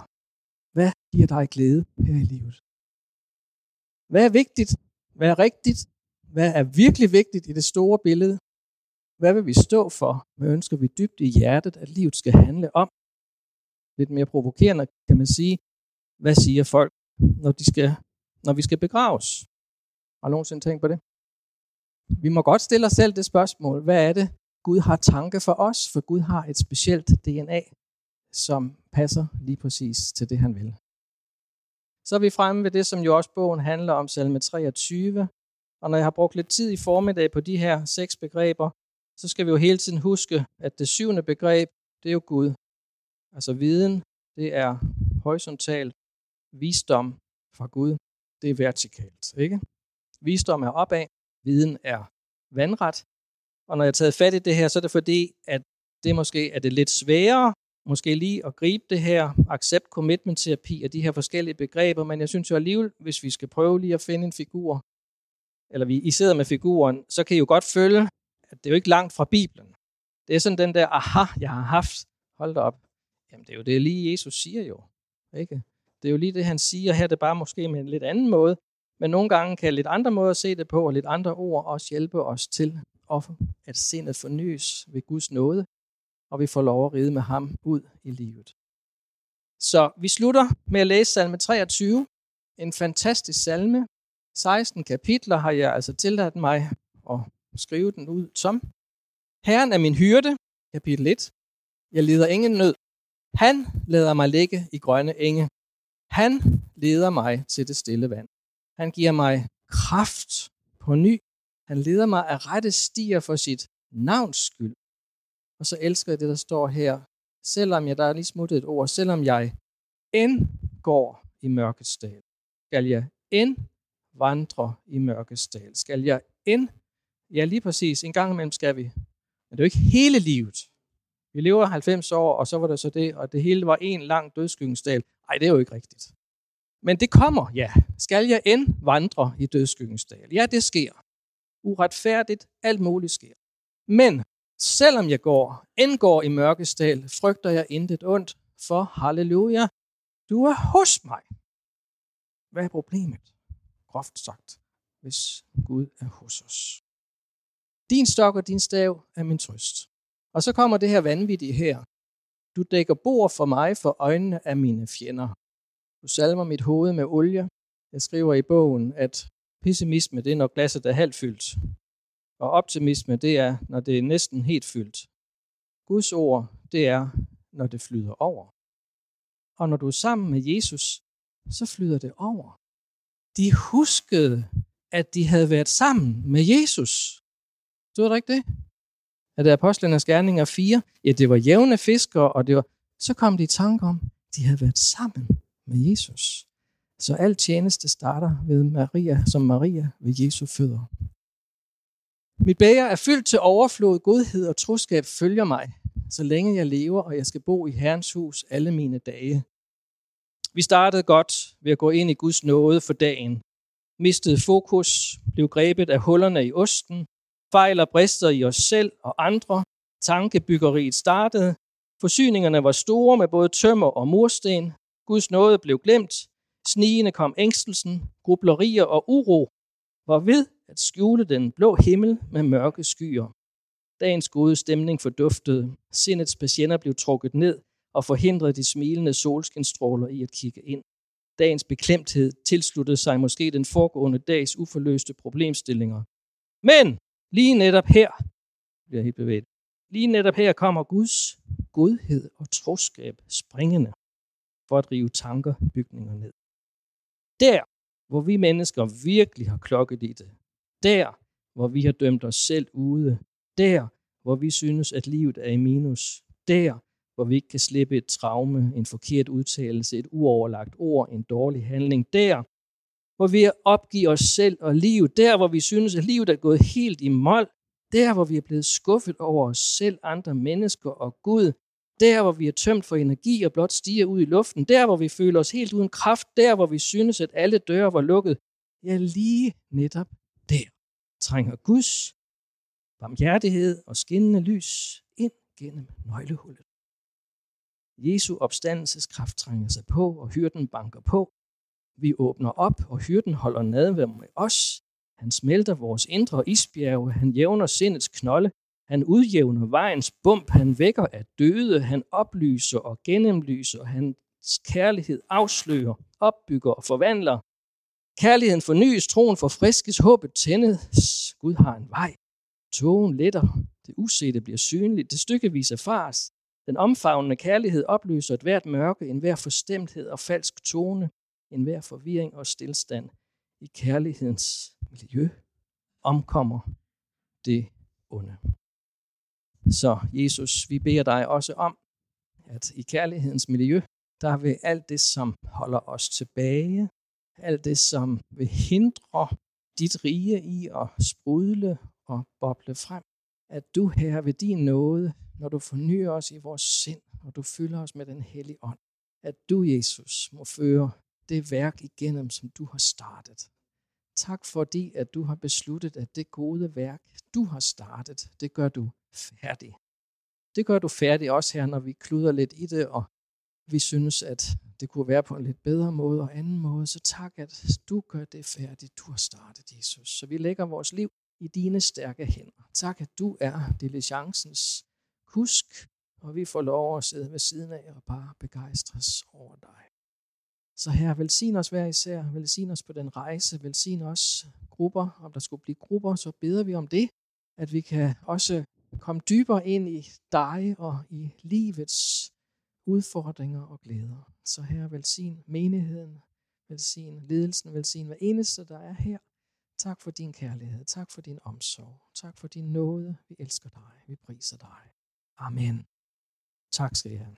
Hvad giver dig glæde her i livet? Hvad er vigtigt? Hvad er rigtigt? Hvad er virkelig vigtigt i det store billede? Hvad vil vi stå for? Hvad ønsker vi dybt i hjertet, at livet skal handle om? Lidt mere provokerende kan man sige, hvad siger folk, når, de skal, når vi skal begraves? Har du nogensinde tænkt på det? Vi må godt stille os selv det spørgsmål, hvad er det, Gud har tanke for os? For Gud har et specielt DNA, som passer lige præcis til det, han vil. Så er vi fremme ved det, som jo også bogen handler om, salme 23, og når jeg har brugt lidt tid i formiddag på de her seks begreber, så skal vi jo hele tiden huske, at det syvende begreb, det er jo Gud. Altså viden, det er horisontalt. Visdom fra Gud, det er vertikalt. Ikke? Visdom er opad, viden er vandret. Og når jeg har taget fat i det her, så er det fordi, at det måske er det lidt sværere, måske lige at gribe det her accept commitment terapi og de her forskellige begreber, men jeg synes jo alligevel, hvis vi skal prøve lige at finde en figur, eller vi, I sidder med figuren, så kan I jo godt følge, at det er jo ikke langt fra Bibelen. Det er sådan den der, aha, jeg har haft, hold da op. Jamen det er jo det lige Jesus siger jo. Ikke? Det er jo lige det, han siger her, det er bare måske med en lidt anden måde, men nogle gange kan lidt andre måder at se det på, og lidt andre ord også hjælpe os til, at sindet fornyes ved Guds nåde, og vi får lov at ride med ham ud i livet. Så vi slutter med at læse salme 23. En fantastisk salme. 16 kapitler har jeg altså tilladt mig at skrive den ud som. Herren er min hyrde, kapitel 1. Jeg lider ingen nød. Han lader mig ligge i grønne enge. Han leder mig til det stille vand. Han giver mig kraft på ny. Han leder mig af rette stier for sit navns skyld. Og så elsker jeg det, der står her. Selvom jeg, der er lige smuttet et ord, selvom jeg end går i mørkets dal, skal jeg end vandre i mørkets dal. Skal jeg end, ja lige præcis, en gang imellem skal vi. Men det er jo ikke hele livet. Vi lever 90 år, og så var det så det, og det hele var en lang dødskyggens nej, det er jo ikke rigtigt. Men det kommer, ja. Skal jeg end vandre i dødskyggens Ja, det sker. Uretfærdigt, alt muligt sker. Men selvom jeg går, end går i mørkets dal, frygter jeg intet ondt, for halleluja, du er hos mig. Hvad er problemet? Groft sagt, hvis Gud er hos os. Din stok og din stav er min trøst. Og så kommer det her vanvittige her. Du dækker bord for mig for øjnene af mine fjender. Du salmer mit hoved med olie. Jeg skriver i bogen, at pessimisme det er, når glasset er halvt fyldt. Og optimisme det er, når det er næsten helt fyldt. Guds ord, det er, når det flyder over. Og når du er sammen med Jesus, så flyder det over. De huskede, at de havde været sammen med Jesus. Stod der ikke det? Er det Apostlenes Gerninger 4? Ja, det var jævne fiskere, og det var... så kom de i tanke om, de havde været sammen med Jesus. Så al tjeneste starter ved Maria, som Maria ved Jesu fødder. Mit bæger er fyldt til overflod, godhed og troskab følger mig, så længe jeg lever, og jeg skal bo i Herrens hus alle mine dage. Vi startede godt ved at gå ind i Guds nåde for dagen. Mistede fokus, blev grebet af hullerne i osten, fejl og brister i os selv og andre. Tankebyggeriet startede. Forsyningerne var store med både tømmer og mursten. Guds nåde blev glemt. Snigende kom ængstelsen, grublerier og uro var ved at skjule den blå himmel med mørke skyer. Dagens gode stemning forduftede. Sindets patienter blev trukket ned og forhindrede de smilende solskinstråler i at kigge ind. Dagens beklemthed tilsluttede sig måske den foregående dags uforløste problemstillinger. Men lige netop her, bliver helt bevæget, lige netop her kommer Guds godhed og troskab springende for at rive tanker bygninger ned. Der, hvor vi mennesker virkelig har klokket i det. Der, hvor vi har dømt os selv ude. Der, hvor vi synes, at livet er i minus. Der, hvor vi ikke kan slippe et traume, en forkert udtalelse, et uoverlagt ord, en dårlig handling. Der, hvor vi opgiver os selv og livet. Der, hvor vi synes, at livet er gået helt i mål. Der, hvor vi er blevet skuffet over os selv, andre mennesker og Gud. Der, hvor vi er tømt for energi og blot stiger ud i luften. Der, hvor vi føler os helt uden kraft. Der, hvor vi synes, at alle døre var lukket. Ja, lige netop der trænger Guds barmhjertighed og skinnende lys ind gennem nøglehullet. Jesu opstandelseskraft trænger sig på, og hyrden banker på. Vi åbner op, og hyrden holder nadvær med os. Han smelter vores indre isbjerge, han jævner sindets knolde, han udjævner vejens bump, han vækker af døde, han oplyser og gennemlyser, hans kærlighed afslører, opbygger og forvandler. Kærligheden fornyes, troen forfriskes, håbet tændes. Gud har en vej. Togen letter, det usete bliver synligt, det stykkevis erfares. Den omfavnende kærlighed opløser et hvert mørke, en hver forstemthed og falsk tone, enhver forvirring og stillstand. I kærlighedens miljø omkommer det onde. Så Jesus, vi beder dig også om, at i kærlighedens miljø, der vil alt det, som holder os tilbage, alt det, som vil hindre dit rige i at sprudle og boble frem, at du her ved din nåde, når du fornyer os i vores sind, og du fylder os med den hellige ånd, at du, Jesus, må føre det værk igennem, som du har startet. Tak fordi, at du har besluttet, at det gode værk, du har startet, det gør du færdig. Det gør du færdig også her, når vi kluder lidt i det, og vi synes, at det kunne være på en lidt bedre måde og anden måde. Så tak, at du gør det færdigt, du har startet, Jesus. Så vi lægger vores liv i dine stærke hænder. Tak, at du er diligencens kusk og vi får lov at sidde ved siden af og bare begejstres over dig. Så her, velsign os hver især, velsign os på den rejse, velsign os grupper, om der skulle blive grupper, så beder vi om det, at vi kan også komme dybere ind i dig og i livets udfordringer og glæder. Så her, velsign menigheden, velsign ledelsen, velsign hver eneste, der er her. Tak for din kærlighed, tak for din omsorg, tak for din nåde. Vi elsker dig, vi priser dig. Amen. Tak skal I have.